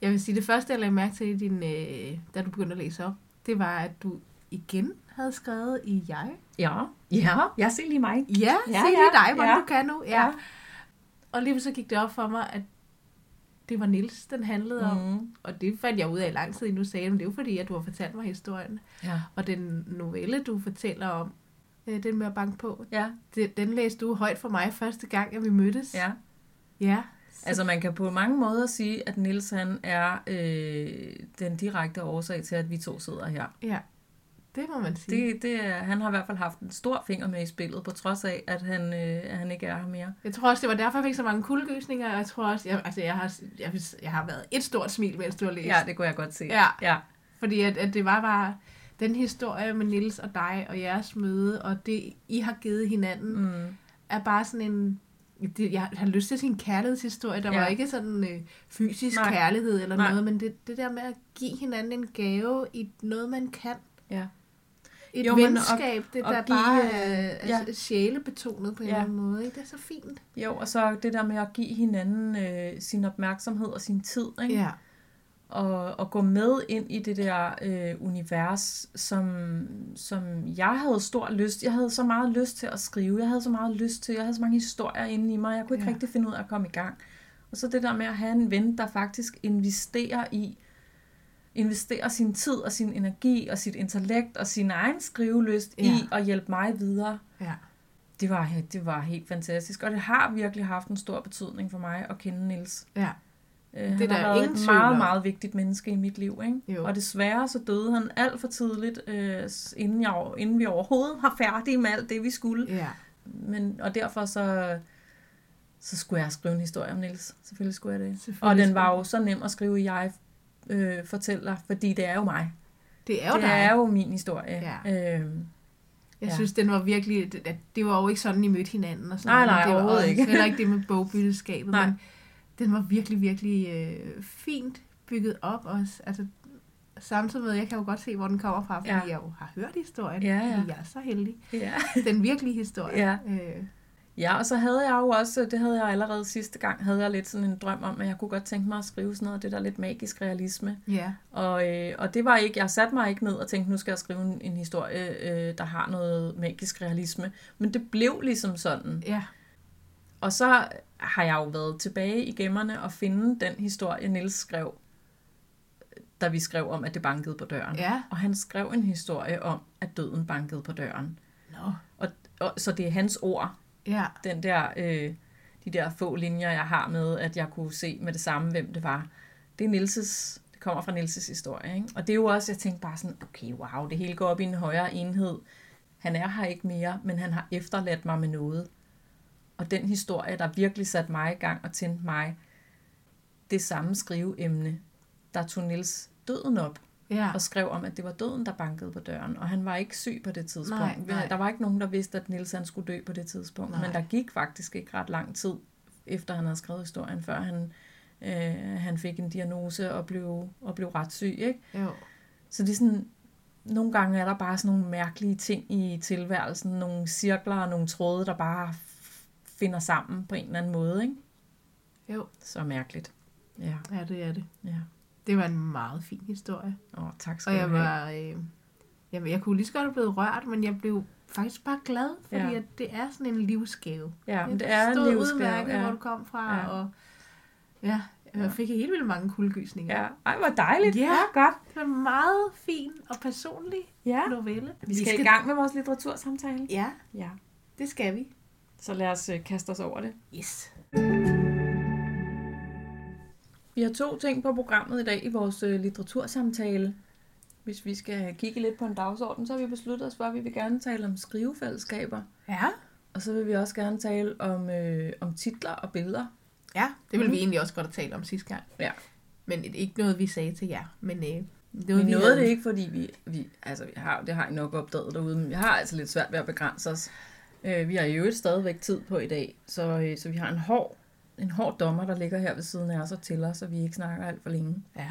Jeg vil sige, det første, jeg lagde mærke til, i din, øh, da du begyndte at læse op, det var, at du igen havde skrevet i jeg. Ja, ja, jeg ser lige mig. Ja, Ja, se ja, lige dig, hvordan ja. du kan nu. Ja. Ja. Og lige så gik det op for mig, at det var Nils, den handlede om. Mm. Og det fandt jeg ud af i lang tid, nu sagde du, det er jo fordi, at du har fortalt mig historien. Ja. Og den novelle, du fortæller om, øh, den med at banke på, Ja, det, den læste du højt for mig første gang, at vi mødtes. ja. ja. Så, Altså man kan på mange måder sige, at Nils han er øh, den direkte årsag til, at vi to sidder her. ja, det må man sige. Det, det er, han har i hvert fald haft en stor finger med i spillet, på trods af, at han, øh, at han ikke er her mere. Jeg tror også, det var derfor, jeg fik så mange kuldegysninger, og jeg tror også, jeg, altså, jeg, har, jeg, jeg har været et stort smil, mens du har læst. Ja, det kunne jeg godt se. Ja. ja. Fordi at, at det var bare den historie med Nils og dig og jeres møde, og det, I har givet hinanden, Mm. er bare sådan en... Det, jeg har lyst til en kærlighedshistorie. Der. Ja. var ikke sådan øh, fysisk Nej. kærlighed eller Nej. noget, men det, det der med at give hinanden en gave i noget, man kan. Ja. Et Jo, venskab, det og der give, bare øh, er ja. ja. sjælebetonet på en Ja. eller anden måde. Ikke? Det er så fint. Jo, og så det der med at give hinanden øh, sin opmærksomhed og sin tid, ikke? Ja. og, og gå med ind i det der øh, univers, som, som jeg havde stor lyst. Jeg havde så meget lyst til at skrive. Jeg havde så meget lyst til. Jeg havde så mange historier inde i mig. Jeg kunne ikke ja. rigtig finde ud af at komme i gang. Og så det der med at have en ven, der faktisk investerer i investerer sin tid og sin energi og sit intellekt og sin egen skrivelyst ja. I at hjælpe mig videre. Ja. Det var, det var helt fantastisk, og det har virkelig haft en stor betydning for mig at kende Nils. Ja. Øh, Det han er har der været ingen et meget, meget vigtigt menneske i mit liv. Ikke? Jo. Og desværre så døde han alt for tidligt, øh, inden, jeg, inden vi overhovedet var færdige med alt det, vi skulle. Ja. Men, og derfor så, så skulle jeg skrive en historie om Nils. Selvfølgelig skulle jeg det. Selvfølgelig Og den var jo så nem at skrive i jeg øh, fortæller, fordi det er jo mig. Det er jo det dig. er jo min historie. Ja. Øhm, Jeg Ja. synes, den var virkelig... Det, det var jo ikke sådan, I mødte hinanden. Og sådan Nej, nej, det var overhovedet ikke. Heller ikke det med bogbytteskabet. Nej. Men den var virkelig, virkelig øh, fint bygget op også. Altså, samtidig med, jeg kan jo godt se, hvor den kommer fra, fordi ja. jeg jo har hørt historien. Ja, ja. Fordi jeg er så heldig. ja. Den virkelige historie. Ja. Øh, Ja, og så havde jeg jo også, det havde jeg allerede sidste gang, havde jeg lidt sådan en drøm om, at jeg kunne godt tænke mig at skrive sådan noget, af det der lidt magisk realisme. ja. Og, øh, og det var ikke, jeg satte mig ikke ned og tænkte, nu skal jeg skrive en, en historie, øh, der har noget magisk realisme. Men det blev ligesom sådan. Ja. Og så har jeg jo været tilbage i gemmerne og finde den historie, Nils skrev, da vi skrev om, at det bankede på døren. Ja. Og han skrev en historie om, at døden bankede på døren. Nå. Og, og, så det er hans ord, Ja. den der, øh, de der få linjer, jeg har med, at jeg kunne se med det samme, hvem det var. Det er Nilses, det kommer fra Nilses historie. Ikke? Og det er jo også, jeg tænkte bare sådan, okay, wow, det hele går op i en højere enhed. Han er her ikke mere, men han har efterladt mig med noget. Og den historie, der virkelig satte mig i gang og tændte mig, det samme skriveemne, der tog Nils døden op Ja. og skrev om, at det var døden, der bankede på døren. Og han var ikke syg på det tidspunkt. Nej, nej. Der var ikke nogen, der vidste, at Nils han skulle dø på det tidspunkt. Nej. Men der gik faktisk ikke ret lang tid, efter han havde skrevet historien, før han, øh, han fik en diagnose og blev, og blev ret syg. Ikke? Jo. Så det er sådan, nogle gange er der bare sådan nogle mærkelige ting i tilværelsen, nogle cirkler og nogle tråde, der bare finder sammen på en eller anden måde. Ikke? Jo. Så mærkeligt. Ja, Ja, det er det. ja. Det var en meget fin historie. Åh, tak skal Og du jeg have. var... Øh, jamen, jeg kunne lige så godt have blevet rørt, men jeg blev faktisk bare glad, fordi Ja. at det er sådan en livsgave. Ja, Jeg det er en livsgave. udmærket, Ja. hvor du kom fra, Ja. og ja, jeg fik helt vildt mange kuldegysninger. Ja, ej, hvor dejligt. Ja. ja godt. Det var en meget fin og personlig Ja. novelle. Vi skal, i gang med vores litteratursamtale. Ja, Ja. det skal vi. Så lad os øh, kaste os over det. Yes. Vi har to ting på programmet i dag i vores øh, litteratursamtale. Hvis vi skal kigge lidt på en dagsorden, så har vi besluttet os for, at vi vil gerne tale om skrivefællesskaber. Ja. Og så vil vi også gerne tale om, øh, om titler og billeder. Ja, det ville Mhm. vi egentlig også godt have talt om sidste gang. Ja. Men det er ikke noget, vi sagde til jer. Men øh, det Vi vi nåede havde- det ikke, fordi vi, vi, altså, vi har, det har I nok opdaget derude, men vi har altså lidt svært ved at begrænse os. Øh, vi har i øvrigt stadigvæk tid på i dag, så, øh, så vi har en hård, en hård dommer, der ligger her ved siden af os og tæller, så vi ikke snakker alt for længe. Ja.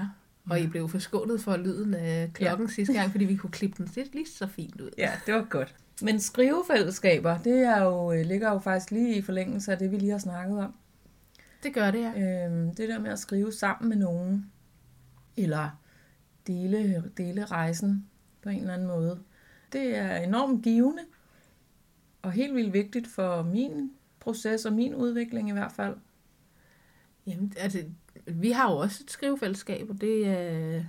Og I blev forskånet for lyden af klokken ja. sidste gang, fordi vi kunne klippe den lidt lige så fint ud. Ja, det var godt. Men skrivefællesskaber, det er jo, øh, ligger jo faktisk lige i forlængelse af det, vi lige har snakket om. Det gør det, ja. Øhm, det der med at skrive sammen med nogen, eller dele, dele rejsen på en eller anden måde, det er enormt givende, og helt vildt vigtigt for min proces og min udvikling i hvert fald. Jamen, altså, vi har jo også et skrivefællesskab, og det er...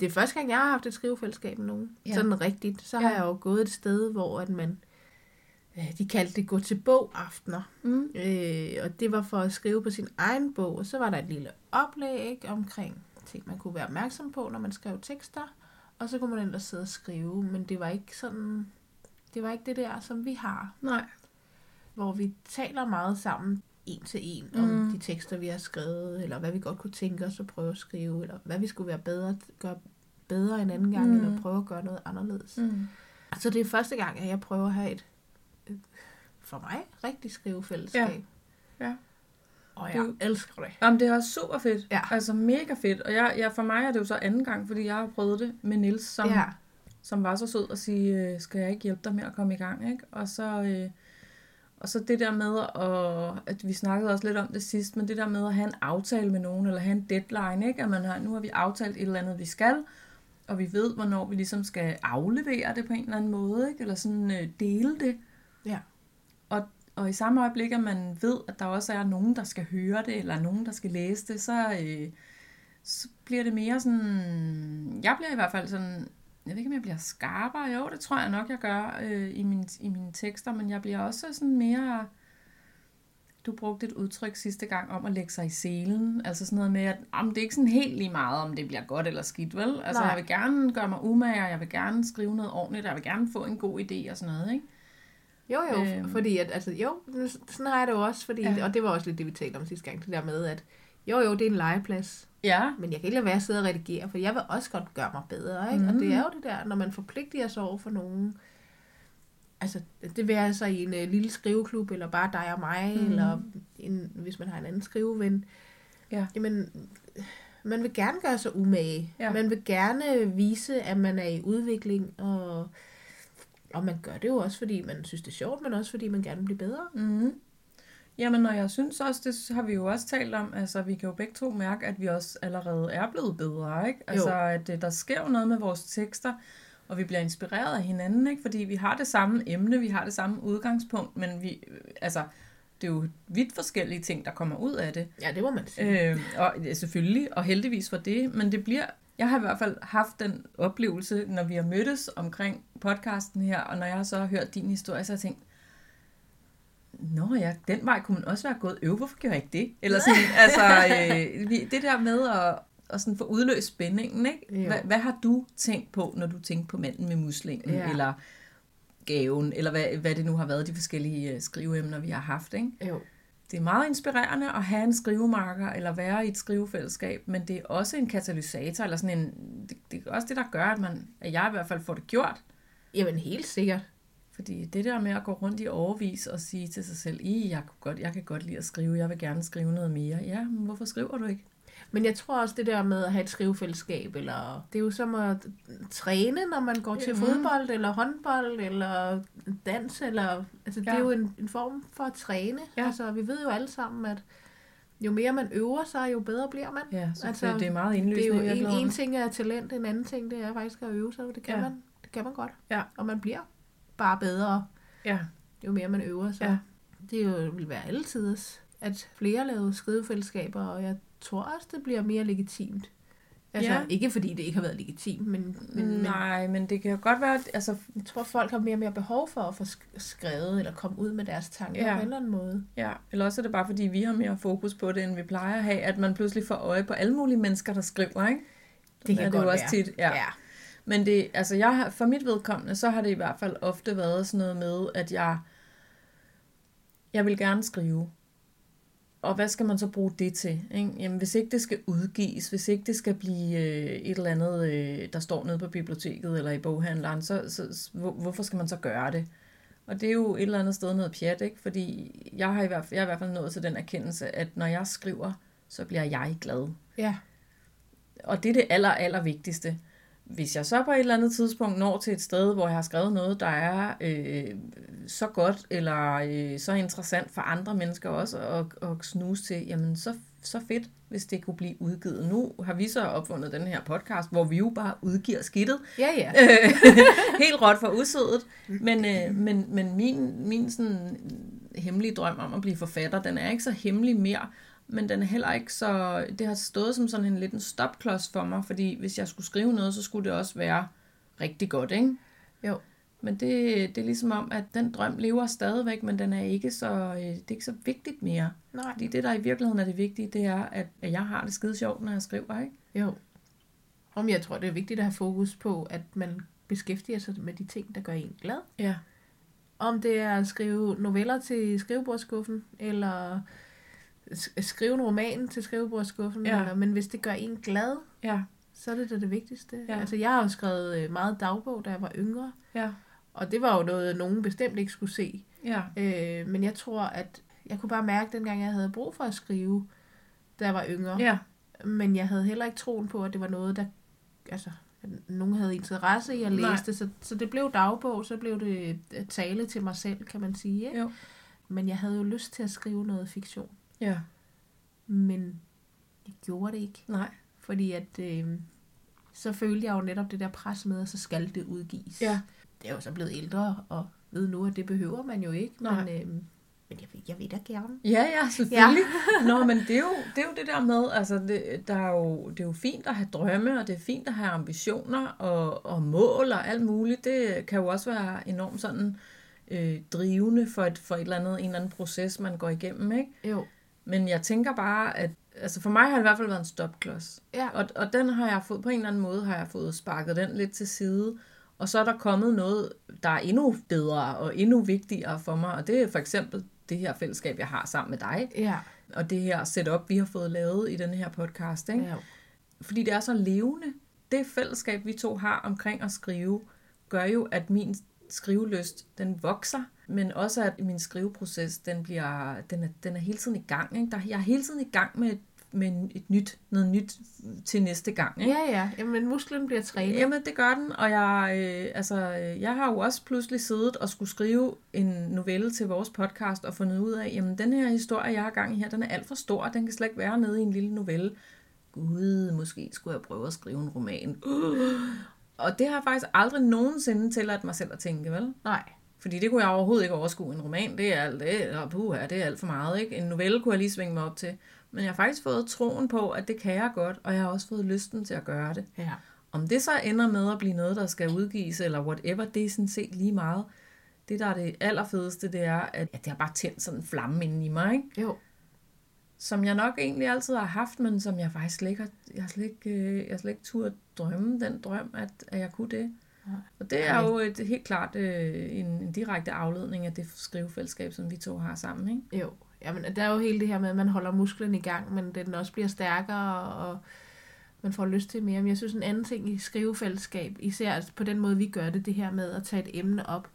Det er første gang, jeg har haft et skrivefællesskab med nogen. Ja. Sådan rigtigt. Så har Ja. jeg jo gået et sted, hvor at man... øh, De kaldte det gå til bog aftener. Mm. Øh, og det var for at skrive på sin egen bog. Og så var der et lille oplæg omkring ting, man kunne være opmærksom på, når man skrev tekster. Og så kunne man ellers sidde og skrive. Men det var ikke sådan... Det var ikke det der, som vi har. Nej. hvor vi taler meget sammen en til en om Mm. de tekster, vi har skrevet, eller hvad vi godt kunne tænke os at prøve at skrive, eller hvad vi skulle være bedre, gøre bedre en anden gang, Mm. eller prøve at gøre noget anderledes. Mm. Så det er første gang, at jeg prøver at have et, et for mig rigtig skrivefællesskab. Ja. Ja. Og jeg Du- elsker det. Jamen, det er også super fedt. Ja. Altså mega fedt. Og jeg, jeg, for mig er det jo så anden gang, fordi jeg har prøvet det med Nils, som, ja. som var så sød at sige, øh, skal jeg ikke hjælpe dig med at komme i gang, ikke? Og så, øh, og så det der med, at, at vi snakkede også lidt om det sidst, men det der med at have en aftale med nogen, eller have en deadline, ikke? At man har, nu har vi aftalt et eller andet, vi skal, og vi ved, hvornår vi ligesom skal aflevere det på en eller anden måde, ikke? Eller sådan øh, dele det. Ja. Og, og i samme øjeblik, at man ved, at der også er nogen, der skal høre det, eller nogen, der skal læse det, så, øh, så bliver det mere sådan... Jeg bliver i hvert fald sådan... Jeg ved ikke, om jeg bliver skarpere. Jo, det tror jeg nok, jeg gør øh, i, min, i mine tekster, men jeg bliver også sådan mere... Du brugte et udtryk sidste gang om at lægge sig i selen. Altså sådan noget med, at jamen, det er ikke sådan helt lige meget, om det bliver godt eller skidt, vel? Altså, Nej. jeg vil gerne gøre mig umage, og jeg vil gerne skrive noget ordentligt, og jeg vil gerne få en god idé og sådan noget, ikke? Jo, jo, Øhm. fordi at, altså, jo, sådan har jeg det jo også, fordi, ja. og det var også lidt det, vi talte om sidste gang, det der med, at jo, jo, det er en legeplads, Ja, men jeg kan ikke lade være at sidde og redigere, for jeg vil også godt gøre mig bedre, ikke? Mm. Og det er jo det der, når man forpligter sig over for nogen, altså, det vil altså i en uh, lille skriveklub, eller bare dig og mig, mm. eller en, hvis man har en anden skriveven, Ja. jamen, man vil gerne gøre sig umage. Ja. Man vil gerne vise, at man er i udvikling, og, og man gør det jo også, fordi man synes, det er sjovt, men også fordi man gerne vil blive bedre. Mm. Jamen, og jeg synes også, det har vi jo også talt om, altså vi kan jo begge to mærke, at vi også allerede er blevet bedre, ikke? Altså, Jo. at der sker jo noget med vores tekster, og vi bliver inspireret af hinanden, ikke? Fordi vi har det samme emne, vi har det samme udgangspunkt, men vi, øh, altså, det er jo vidt forskellige ting, der kommer ud af det. Ja, det må man sige. Øh, og ja, selvfølgelig, og heldigvis for det, men det bliver... Jeg har i hvert fald haft den oplevelse, når vi har mødtes omkring podcasten her, og når jeg så har hørt din historie, så har jeg tænkt, Nå ja, den vej kunne man også være gået. Øv, hvorfor gjorde jeg ikke det? Eller sådan, altså, øh, det der med at, at sådan få udløst spændingen, ikke? Jo. Hvad, har du tænkt på, når du tænker på manden med muslingen, Ja. eller gaven, eller hvad, hvad det nu har været, de forskellige øh, skriveemner, vi har haft, ikke? Jo. Det er meget inspirerende at have en skrivemarker eller være i et skrivefællesskab, men det er også en katalysator, eller sådan en, det, det er også det, der gør, at, man, at jeg i hvert fald får det gjort. Jamen, helt sikkert. Fordi det der med at gå rundt i overvis og sige til sig selv, I, jeg, kunne godt, jeg kan godt lide at skrive, jeg vil gerne skrive noget mere. Ja, men hvorfor skriver du ikke? Men jeg tror også, det der med at have et skrivefællesskab, eller det er jo som at træne, når man går til Mhm. fodbold, eller håndbold, eller dans, eller, altså det Ja. er jo en, en form for at træne. Ja. Altså, vi ved jo alle sammen, at jo mere man øver sig, jo bedre bliver man. Ja, så Altså, altså, det er meget Det er indlysende. jo en, en ting er talent, en anden ting det er faktisk at øve sig, det kan, Ja. man, det kan man godt. Ja. Og man bliver bare bedre, Ja, jo mere man øver sig. Ja. Det er jo, vil være altid, at flere laver skrivefællesskaber, og jeg tror også, det bliver mere legitimt. Altså, Ja. ikke fordi det ikke har været legitimt, men, men, Nej, men det kan jo godt være, at- altså, jeg tror, folk har mere og mere behov for at få sk- skrevet, eller komme ud med deres tanker Ja. på en eller anden måde. ja, eller også er det bare, fordi vi har mere fokus på det, end vi plejer at have, at man pludselig får øje på alle mulige mennesker, der skriver, ikke? Det kan er det godt jo også være. tit, ja. ja. Men det, altså jeg for mit vedkommende, så har det i hvert fald ofte været sådan noget med, at jeg, jeg vil gerne skrive. Og hvad skal man så bruge det til? Ikke? Jamen, hvis ikke det skal udgives, hvis ikke det skal blive øh, et eller andet, øh, der står nede på biblioteket eller i boghandleren, så, så hvor, hvorfor skal man så gøre det? Og det er jo et eller andet sted noget pjat, ikke? Fordi jeg har i hvert fald, jeg er i hvert fald nået til den erkendelse, at når jeg skriver, så bliver jeg glad. ja. Og det er det aller, aller vigtigste. Hvis jeg så på et eller andet tidspunkt når til et sted, hvor jeg har skrevet noget, der er øh, så godt eller øh, så interessant for andre mennesker også at, at snuse til, jamen så, så fedt, hvis det kunne blive udgivet. Nu har vi så opfundet den her podcast, hvor vi jo bare udgiver skidtet. Ja, ja. Helt råt for usødet. Men, øh, men, men min, min sådan hemmelige drøm om at blive forfatter, den er ikke så hemmelig mere. Men den er heller ikke så... Det har stået som sådan en lidt en stopklods for mig, fordi hvis jeg skulle skrive noget, så skulle det også være rigtig godt, ikke? Jo. Men det, det er ligesom om, at den drøm lever stadigvæk, men den er ikke så, øh, det er ikke så vigtigt mere. Nej. Fordi det, der i virkeligheden er det vigtige, det er, at, at jeg har det skide sjovt, når jeg skriver, ikke? Jo. Om jeg tror, det er vigtigt at have fokus på, at man beskæftiger sig med de ting, der gør en glad. Ja. Om det er at skrive noveller til skrivebordskuffen, eller skrive en roman til skrivebordskuffen, Ja. eller, men hvis det gør en glad, Ja. så er det da det vigtigste. Ja. Altså, jeg har jo skrevet øh, meget dagbog, da jeg var yngre, Ja. og det var jo noget, nogen bestemt ikke skulle se. Ja. Øh, men jeg tror, at jeg kunne bare mærke, dengang jeg havde brug for at skrive, da jeg var yngre. Ja. Men jeg havde heller ikke troen på, at det var noget, der... Altså, nogen havde interesse i at læse Nej. det. Så, så det blev dagbog, så blev det øh, tale til mig selv, kan man sige. Ikke? Jo. Men jeg havde jo lyst til at skrive noget fiktion. Ja. Men jeg gjorde det ikke. Nej. Fordi at... Øh, så følte jeg jo netop det der pres med, at så skal det udgives. Ja. Det er jo så blevet ældre, og ved nu, at det behøver man jo ikke. Nej. Men, øh, men jeg, vil- jeg vil da gerne. Ja, ja, selvfølgelig. Ja. Nå, men det er, jo, det er jo det der med, altså det, der er jo, det er jo fint at have drømme, og det er fint at have ambitioner og, og mål og alt muligt. Det kan jo også være enormt sådan øh, drivende for et, for et eller andet, en eller anden proces, man går igennem, ikke? Jo. Men jeg tænker bare, at altså for mig har det i hvert fald været en stopklods. Ja. Og, og den har jeg fået, på en eller anden måde har jeg fået sparket den lidt til side. Og så er der kommet noget, der er endnu bedre og endnu vigtigere for mig. Og det er for eksempel det her fællesskab, jeg har sammen med dig. Ja. Og det her setup, vi har fået lavet i den her podcast. Ikke? ja. Fordi det er så levende. Det fællesskab, vi to har omkring at skrive, gør jo, at min skrivelyst, den vokser, men også at min skriveproces, den, bliver, den, er, den er hele tiden i gang. Ikke? Der, jeg er hele tiden i gang med, et, med et nyt, noget nyt til næste gang. Ikke? Ja, ja. Jamen, musklen bliver trænet. Jamen, det gør den, og jeg, øh, altså, øh, jeg har jo også pludselig siddet og skulle skrive en novelle til vores podcast og fundet ud af, jamen, den her historie, jeg har gang i her, den er alt for stor, den kan slet ikke være nede i en lille novelle. Gud, måske skulle jeg prøve at skrive en roman. Og det har jeg faktisk aldrig nogensinde tilladt mig selv at tænke, vel? Nej. Fordi det kunne jeg overhovedet ikke overskue. En roman, det er alt, det er, puha, det er alt for meget, ikke? En novelle kunne jeg lige svinge mig op til. Men jeg har faktisk fået troen på, at det kan jeg godt, og jeg har også fået lysten til at gøre det. Ja. Om det så ender med at blive noget, der skal udgives, eller whatever, det er sådan set lige meget. Det, der er det allerfedeste, det er, at ja, det har bare tændt sådan en flamme inden i mig, ikke? Jo. som jeg nok egentlig altid har haft, men som jeg faktisk slet ikke har, jeg har slet ikke, øh, jeg har slet ikke turde drømme den drøm, at, at jeg kunne det. Nej. Og det er jo et, helt klart øh, en, en direkte afledning af det skrivefællesskab, som vi to har sammen, ikke? Jo. Jamen, der er jo hele det her med, at man holder musklen i gang, men den også bliver stærkere, og man får lyst til mere. Men jeg synes, en anden ting i skrivefællesskab, især altså på den måde, vi gør det, det her med at tage et emne op.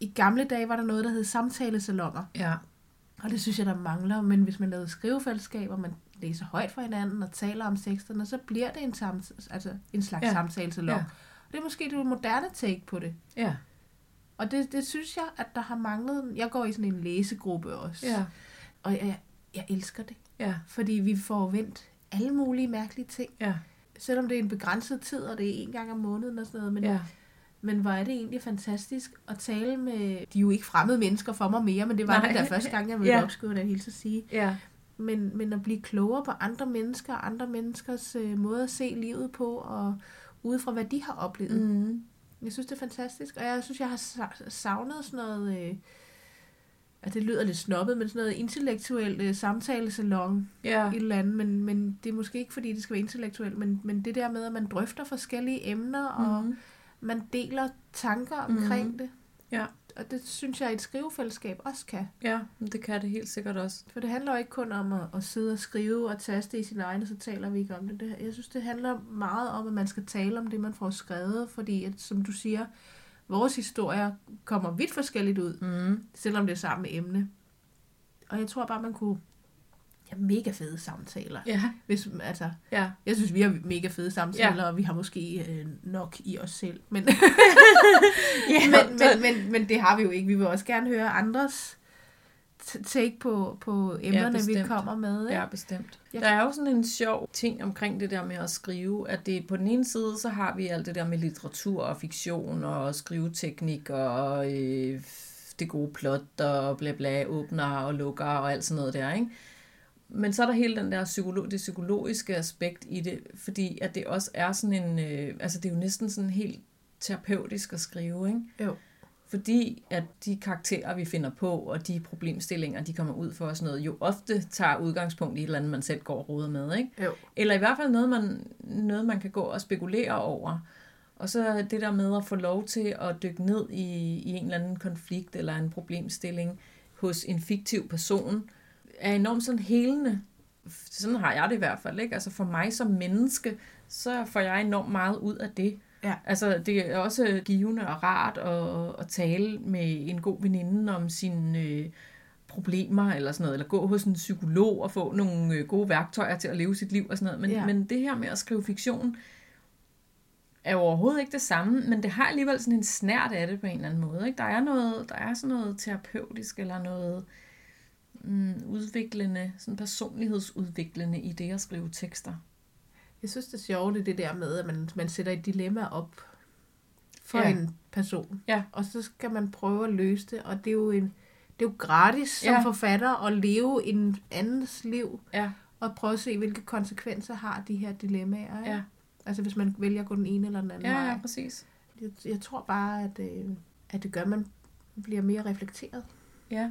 I gamle dage var der noget, der hed samtalesalonger, Ja. og det synes jeg, der mangler. Men hvis man lavede skrivefællesskab, og man læser højt for hinanden og taler om teksterne, så bliver det en, samt, altså en slags ja. samtalesalon. Ja. Det er måske det moderne take på det. Ja. Og det, det synes jeg, at der har manglet. Jeg går i sådan en læsegruppe også. Ja. Og jeg, jeg elsker det. Ja. Fordi vi får vendt alle mulige mærkelige ting. Ja. Selvom det er en begrænset tid, og det er en gang om måneden og sådan noget. Men, Ja. men hvor er det egentlig fantastisk at tale med... De er jo ikke fremmede mennesker for mig mere, men det var Nej. det der første gang, jeg mødte Ja. ja. op, skulle jeg da hilse at sige. Ja. Men, men at blive klogere på andre mennesker, andre menneskers øh, måde at se livet på, og ud fra hvad de har oplevet. Mm. Mm. Jeg synes, det er fantastisk, og jeg synes, jeg har sa- savnet sådan noget... Øh, at det lyder lidt snobbet, men sådan noget intellektuelt øh, samtalesalon Ja. et eller andet, men, men det er måske ikke, fordi det skal være intellektuelt, men, men det der med, at man drøfter forskellige emner, mm. og Mhm. man deler tanker omkring Mhm. det. Ja. Og det synes jeg, et skrivefællesskab også kan. Ja, det kan det helt sikkert også. For det handler jo ikke kun om at, at sidde og skrive og taste i sin egen, og så taler vi ikke om det. det. Jeg synes, det handler meget om, at man skal tale om det, man får skrevet, fordi, at, som du siger, vores historier kommer vidt forskelligt ud, Mm. selvom det er samme emne. Og jeg tror bare, man kunne... Ja, mega fede samtaler. Ja. Hvis, altså, Ja. Jeg synes, vi har mega fede samtaler, Ja. ja. og vi har måske øh, nok i os selv. Men, ja men, men, men, men det har vi jo ikke. Vi vil også gerne høre andres take på, på emnerne, vi bestemt. kommer med. Ikke? Ja, bestemt. Der er jo sådan en sjov ting omkring det der med at skrive, at det på den ene side, så har vi alt det der med litteratur og fiktion og skriveteknik og øh, det gode plot og bla bla, åbner og lukker og alt sådan noget der, ikke? Men så er der hele den der psykolog, det psykologiske aspekt i det, fordi at det også er sådan en, øh, altså det er jo næsten sådan helt terapeutisk at skrive, ikke? Jo. Fordi at de karakterer, vi finder på, og de problemstillinger, de kommer ud for os noget, jo ofte tager udgangspunkt i et eller andet, man selv går og roder med, ikke? Jo. Eller i hvert fald noget man, noget, man kan gå og spekulere over. Og så det der med at få lov til at dykke ned i, i en eller anden konflikt eller en problemstilling hos en fiktiv person, er enormt sådan helende. Sådan har jeg det i hvert fald, ikke? Altså for mig som menneske, så får jeg enormt meget ud af det. Ja. Altså, det er også givende og rart at, at tale med en god veninde om sine øh, problemer eller sådan noget, eller gå hos en psykolog og få nogle øh, gode værktøjer til at leve sit liv og sådan noget. Men, Ja. men det her med at skrive fiktion er jo overhovedet ikke det samme, men det har alligevel sådan en snært af det på en eller anden måde. Ikke? Der er noget, der er sådan noget terapeutisk eller noget mm, udviklende, sådan personlighedsudviklende i det at skrive tekster. Jeg synes, det er sjovt, det er der med, at man, man sætter et dilemma op for Ja. ja. en person. Ja. Og så skal man prøve at løse det, og det er jo, en, det er jo gratis som Ja. forfatter at leve en andens liv, Ja, og prøve at se, hvilke konsekvenser har de her dilemmaer. Ikke? ja, Altså hvis man vælger at gå den ene eller den anden ja, vej. ja præcis. Jeg, jeg tror bare, at, øh, at det gør, at man bliver mere reflekteret. Ja.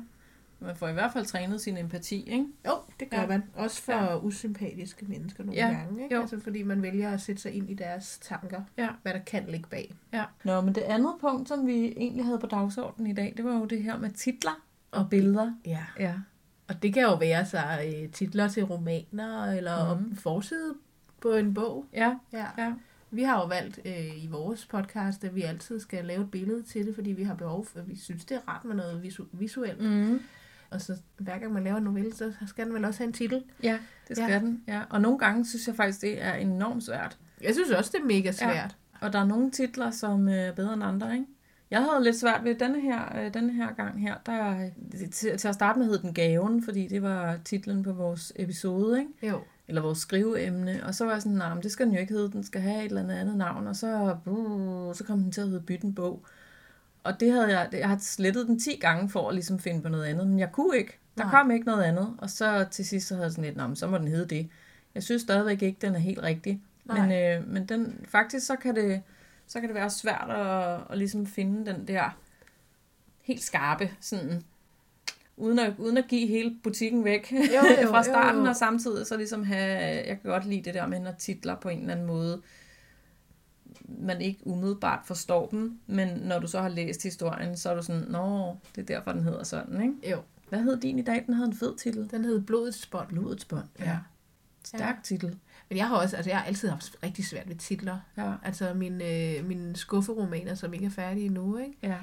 Man får i hvert fald trænet sin empati, ikke? Jo, det gør Ja. man. Også for Ja. usympatiske mennesker nogle Ja, gange. Ikke? jo. Altså, fordi man vælger at sætte sig ind i deres tanker. Ja. Hvad der kan ligge bag. Ja. Nå, men det andet punkt, som vi egentlig havde på dagsordenen i dag, det var jo det her med titler og billeder. Ja. Ja. Og det kan jo være så øh, titler til romaner, eller mm. forside på en bog. Ja, Ja. ja, Vi har jo valgt øh, i vores podcast, at vi altid skal lave et billede til det, fordi vi har behov for, vi synes, det er rart med noget visu- visuelt. Mm. Og så hver gang man laver en novelle, så skal den vel også have en titel. ja det skal Ja. ja. den. Ja. Og nogle gange synes jeg faktisk, det er enormt svært. Jeg synes også, det er mega svært. Og der er nogle titler, som øh, er bedre end andre, ikke? Jeg havde lidt svært ved denne her, øh, denne her gang her. Der, øh, til, til at starte med hed den Gaven, fordi det var titlen på vores episode, ikke? Ja. Jo. eller vores skriveemne, og så var jeg sådan, nej, men det skal den jo ikke hedde, den skal have et eller andet andet navn, og så, uh, så kom den til at hedde Byt en bog. Og det havde jeg, jeg har slettet den 10 gange for at ligesom finde på noget andet, men jeg kunne ikke. Der Nej. kom ikke noget andet, og så til sidst så havde jeg sådan lidt, "Nå, men så må den hedde det. Jeg synes stadigvæk ikke, den er helt rigtig. Nej. Men, øh, men den, faktisk så kan det, så kan det være svært at, at ligesom finde den der helt skarpe, sådan, uden at, uden at give hele butikken væk Jo, jo, fra starten, jo, jo. og samtidig så ligesom have, jeg kan godt lide det der med, når titler på en eller anden måde, man ikke umiddelbart forstår dem, men når du så har læst historien, så er du sådan, nå, det er derfor, den hedder sådan, ikke? Jo. Hvad hed din i dag? Den havde en fed titel. Den hed Blodets bånd. Blodets bånd. Ja. Stærk titel. Men jeg har også, altså jeg har altid haft rigtig svært ved titler. Ja. Altså mine, øh, mine skufferomaner, som ikke er færdige endnu, ikke? Ja.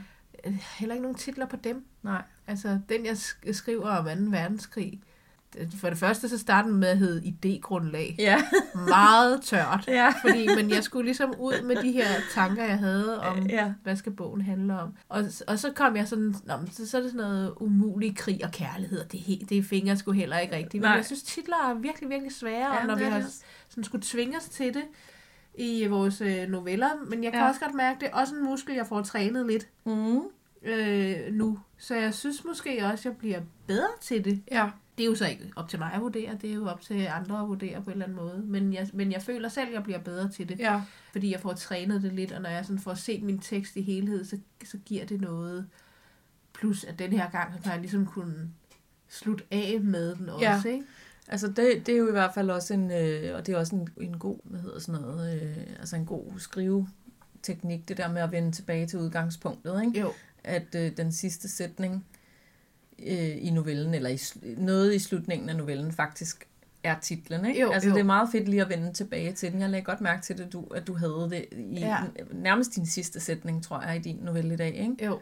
Øh, Heller ikke nogen titler på dem. Nej. Altså den, jeg sk- skriver om 2. verdenskrig, for det første så startede med at hedde idégrundlag. Ja. Meget tørt. ja. Fordi, men jeg skulle ligesom ud med de her tanker, jeg havde om, Ja. hvad skal bogen handle om. Og, og så kom jeg sådan, Nå, så, så er det sådan noget umulig krig og kærlighed, og det, er det fingre sgu heller ikke rigtigt. Men Nej. jeg synes, titler er virkelig, virkelig svære, Ja, og når vi har sådan skulle tvinge os til det i vores øh, noveller. Men jeg kan Ja. også godt mærke, at det er også en muskel, jeg får trænet lidt Mm. øh, nu. Så jeg synes måske også, at jeg bliver bedre til det. Ja. Det er jo så ikke op til mig at vurdere, det er jo op til andre at vurdere på en eller anden måde. Men jeg, men jeg føler selv, at jeg bliver bedre til det, Ja. fordi jeg får trænet det lidt, og når jeg sådan får set min tekst i helhed, så, så giver det noget. Plus at den her gang, så kan jeg ligesom kunne slutte af med den også, Ja. ikke? Altså det, det er jo i hvert fald også en, øh, og det er også en, en god, hvad hedder sådan noget, øh, altså en god skriveteknik, det der med at vende tilbage til udgangspunktet, ikke? Jo, At øh, den sidste sætning øh, i novellen, eller i, noget i slutningen af novellen faktisk er titlen, ikke? Jo, altså jo. det er meget fedt lige at vende tilbage til den. Jeg lagde godt mærke til det, du, at du havde det i Ja. nærmest din sidste sætning, tror jeg, i din novelle i dag, ikke? jo.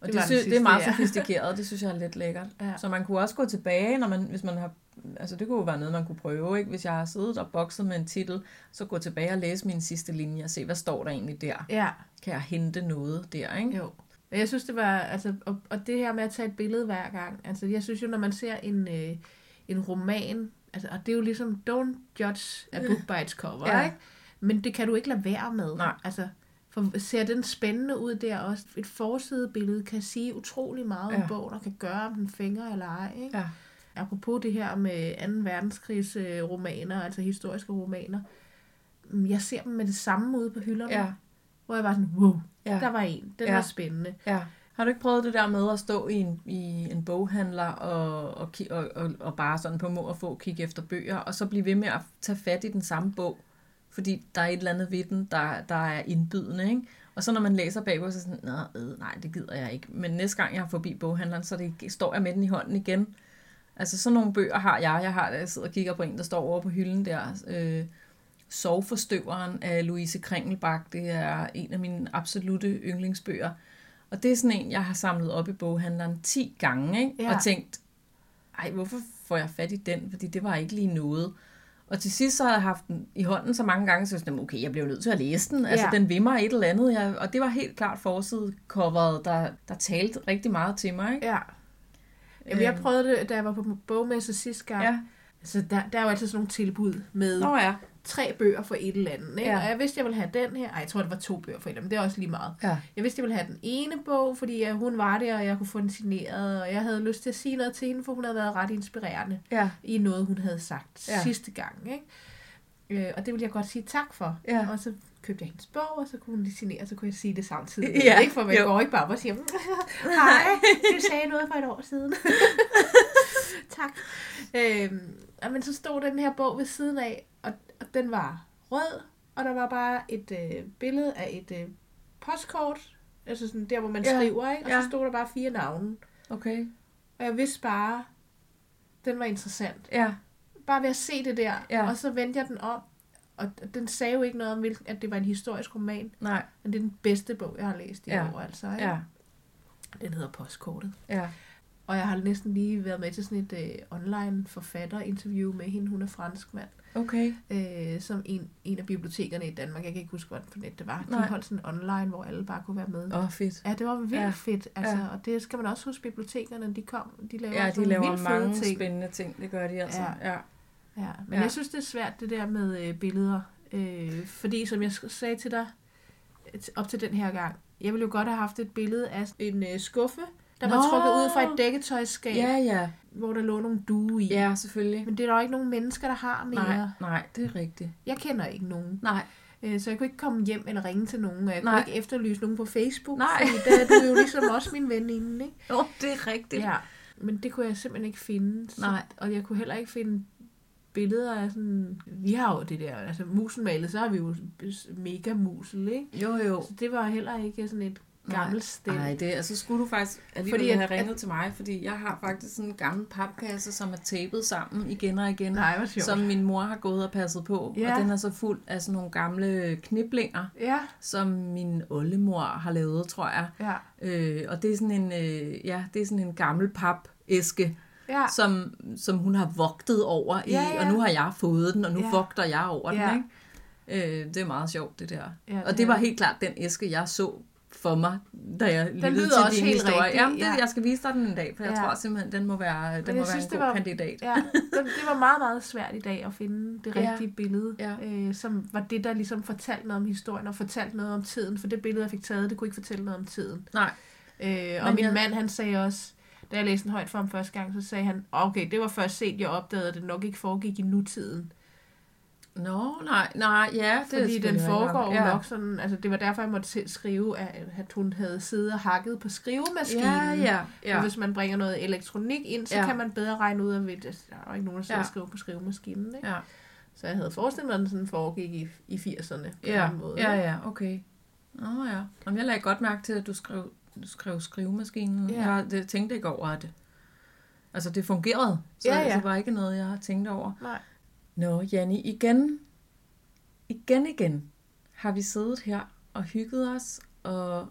Og Det det, sy- det er sidste, meget ja. sofistikeret, det synes jeg er lidt lækkert. Ja. Så man kunne også gå tilbage, når man, hvis man har, altså det kunne jo være noget, man kunne prøve, ikke? Hvis jeg har siddet og bokset med en titel, så gå tilbage og læse min sidste linje og se, hvad står der egentlig der? Ja, Kan jeg hente noget der, ikke? Jo. Men jeg synes, det var, altså, og, og det her med at tage et billede hver gang, altså jeg synes jo, når man ser en, øh, en roman, altså, og det er jo ligesom, don't judge a book by its cover, Ja. ikke? Men det kan du ikke lade være med. Nej. Altså, for ser den spændende ud der også? Et forsidebillede kan sige utrolig meget om Ja. bogen, og kan gøre, om den fænger eller ej, ikke? Ja. Apropos det her med 2. verdenskrigs øh, romaner, altså historiske romaner, jeg ser dem med det samme ude på hylderne, Ja. hvor jeg var sådan, wow, Ja. der var en, den Ja. var spændende. ja. Har du ikke prøvet det der med at stå i en, i en boghandler og, og, og, og, og bare sådan på må og få kigge efter bøger, og så blive ved med at tage fat i den samme bog, fordi der er et eller andet ved den, der, der er indbydende, ikke? Og så når man læser bagpå, så er sådan, øh, nej, det gider jeg ikke. Men næste gang jeg er forbi boghandleren, så det, står jeg med den i hånden igen. Altså sådan nogle bøger har jeg. Jeg har, jeg sidder og kigger på en, der står over på hylden der. Øh, Soveforstøveren af Louise Kringelbach. Det er en af mine absolute yndlingsbøger. Og det er sådan en, jeg har samlet op i boghandleren 10 gange, ikke? Ja. og tænkt, ej, hvorfor får jeg fat i den? Fordi det var ikke lige noget. Og til sidst så havde jeg haft den i hånden så mange gange, så jeg sådan, okay, jeg blev nødt til at læse den. Altså, Ja. den vimmer et eller andet. Jeg, og det var helt klart forsidecoveret, der, der talte rigtig meget til mig. Ikke? Ja. Jamen, jeg Øhm. prøvede det, da jeg var på bogmesse sidste gang. Ja. Så der, der er jo altid sådan nogle tilbud med Nå ja. Tre bøger for et eller andet. Ikke? Ja. Og jeg vidste, jeg ville have den her. Ej, jeg tror, det var to bøger for et eller andet, men det er også lige meget. Ja. Jeg vidste, jeg ville have den ene bog, fordi øh, hun var der, og jeg kunne få den signeret. Og jeg havde lyst til at sige noget til hende, for hun havde været ret inspirerende Ja. i noget, hun havde sagt Ja. sidste gang. Ikke? Øh, og det ville jeg godt sige tak for. Ja. Og så købte jeg hendes bog, og så kunne hun lige signere, så kunne jeg sige det samtidig. Ja, Ikke? For man jo. går ikke bare og siger, hej, du sagde noget for et år siden. tak. Øhm, og men så stod den her bog ved siden af, og, og den var rød, og der var bare et øh, billede af et øh, postkort, altså sådan der, hvor man Ja, skriver, ikke? og ja. så stod der bare fire navne. Okay. Og jeg vidste bare, den var interessant. Ja. Bare ved at se det der, Ja. og så vendte jeg den om, og den sagde jo ikke noget om, at det var en historisk roman, Nej. men det er den bedste bog, jeg har læst i Ja. år, altså. Ikke? Ja. Den hedder Postkortet. Ja. Og jeg har næsten lige været med til sådan et øh, online forfatterinterview med hende. Hun er franskmand, Okay. øh, som en, en af bibliotekerne i Danmark. Jeg kan ikke huske, hvordan for net det var. De Nej. holdt sådan online, hvor alle bare kunne være med. Åh, oh, fedt. Ja, det var vildt Ja. fedt. Altså, Ja. Og det skal man også huske, bibliotekerne, de kom, de laver Ja, de laver vildt mange ting. spændende ting. Det gør de altså. Ja. Ja. Ja, men Ja. jeg synes, det er svært, det der med øh, billeder. Øh, fordi, som jeg sagde til dig øh, op til den her gang, jeg ville jo godt have haft et billede af en øh, skuffe, der var Nå! trukket ud fra et dækketøjsskab, Ja, ja. hvor der lå nogle due i. Ja, selvfølgelig. Men det er der jo ikke nogen mennesker, der har mere. Nej, nej, det er rigtigt. Jeg kender ikke nogen. Nej. Øh, Så jeg kunne ikke komme hjem eller ringe til nogen, og jeg Nej. kunne ikke efterlyse nogen på Facebook, Nej. fordi der er du jo ligesom også min veninde, ikke? Jo, det er rigtigt. Ja, men det kunne jeg simpelthen ikke finde. Så, Nej. Og jeg kunne heller ikke finde billeder af sådan... Vi har jo det der, altså muselmalet, så har vi jo mega musel, ikke? Jo, jo. Så det var heller ikke sådan et gammelt sted. Nej, det, altså skulle du faktisk alligevel Fordi at- have ringet til mig, fordi jeg har faktisk sådan en gammel papkasse, som er tapet sammen igen og igen, Nej, som min mor har gået og passet på. Ja. Og den er så fuld af sådan nogle gamle kniblinger, Ja, som min oldemor har lavet, tror jeg. ja, Øh, og det er sådan en, øh, ja, det er sådan en gammel papæske, ja. som, som hun har vogtet over i, Ja, ja. og nu har jeg fået den, og nu Ja. vogter jeg over Ja. den, ikke? Øh, det er meget sjovt, det der. Ja, og det det var helt klart den æske, jeg så for mig, da jeg lyttede lyder til også din helt historie. rigtig, Jamen, det, ja. jeg skal vise dig den en dag, for jeg Ja. tror simpelthen, den må være, den må være synes, en det god var- kandidat. Ja, det, det var meget, meget svært i dag at finde det Ja. rigtige billede, Ja. øh, som var det, der ligesom fortalte noget om historien og fortalte noget om tiden, for det billede, jeg fik taget, det kunne ikke fortælle noget om tiden. Nej, Øh, og Men min jeg- mand, han sagde også, da jeg læste den højt for ham første gang, så sagde han, okay, det var først set, jeg opdagede, at det nok ikke foregik i nutiden. Nå, nej, nej, ja. Det Fordi den foregår jo nok. sådan, altså det var derfor, jeg måtte selv skrive, at, hun havde siddet og hakket på skrivemaskinen. Ja, ja, Og ja. hvis man bringer noget elektronik ind, så Ja. ja. kan man bedre regne ud af, at der er jo ikke nogen, der sidder Ja. og skriver på skrivemaskinen. Ikke? Ja, Så jeg havde forestillet mig, at den sådan foregik i, i 80'erne på ja, en måde. ja, ja, okay. Nå ja. Jamen, jeg lagde godt mærke til, at du skrev, du skrev skrivemaskinen. Ja. Jeg det, tænkte ikke over, at altså, det fungerede. Så Ja, ja. det var ikke noget, jeg har tænkt over. Nej. Nå, Janni, igen, igen, igen har vi siddet her og hygget os og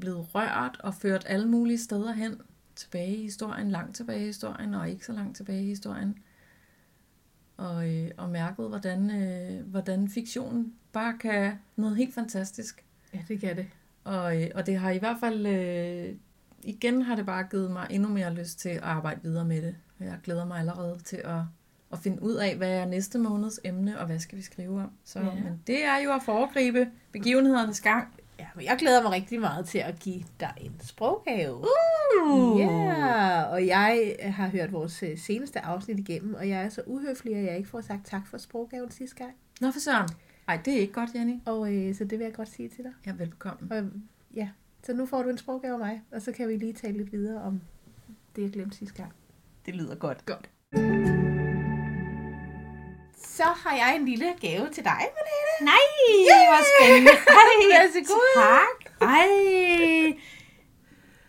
blevet rørt og ført alle mulige steder hen tilbage i historien, langt tilbage i historien og ikke så langt tilbage i historien. Og, øh, og mærket, hvordan, øh, hvordan fiktionen bare kan noget helt fantastisk. Ja, det kan det. Og, øh, og det har i hvert fald, øh, igen har det bare givet mig endnu mere lyst til at arbejde videre med det. Jeg glæder mig allerede til at, at finde ud af, hvad er næste måneds emne, og hvad skal vi skrive om. Så, Ja. Men det er jo at foregribe begivenhedernes gang. Ja, men jeg glæder mig rigtig meget til at give dig en sproggave. Uh! Ja, og jeg har hørt vores øh, seneste afsnit igennem, og jeg er så uhøflig, at jeg ikke får sagt tak for sproggaven sidste gang. Nå for søren. Ej, det er ikke godt, Jenny. Og øh, så det vil jeg godt sige til dig. Ja, velbekomme. Og, ja, så nu får du en sproggave af mig, og så kan vi lige tale lidt videre om det, jeg glemte sidste gang. Det lyder godt. Godt. Så har jeg en lille gave til dig, Malene. Nej, hvor spændende. Ej, Værsgo. tak. Ej.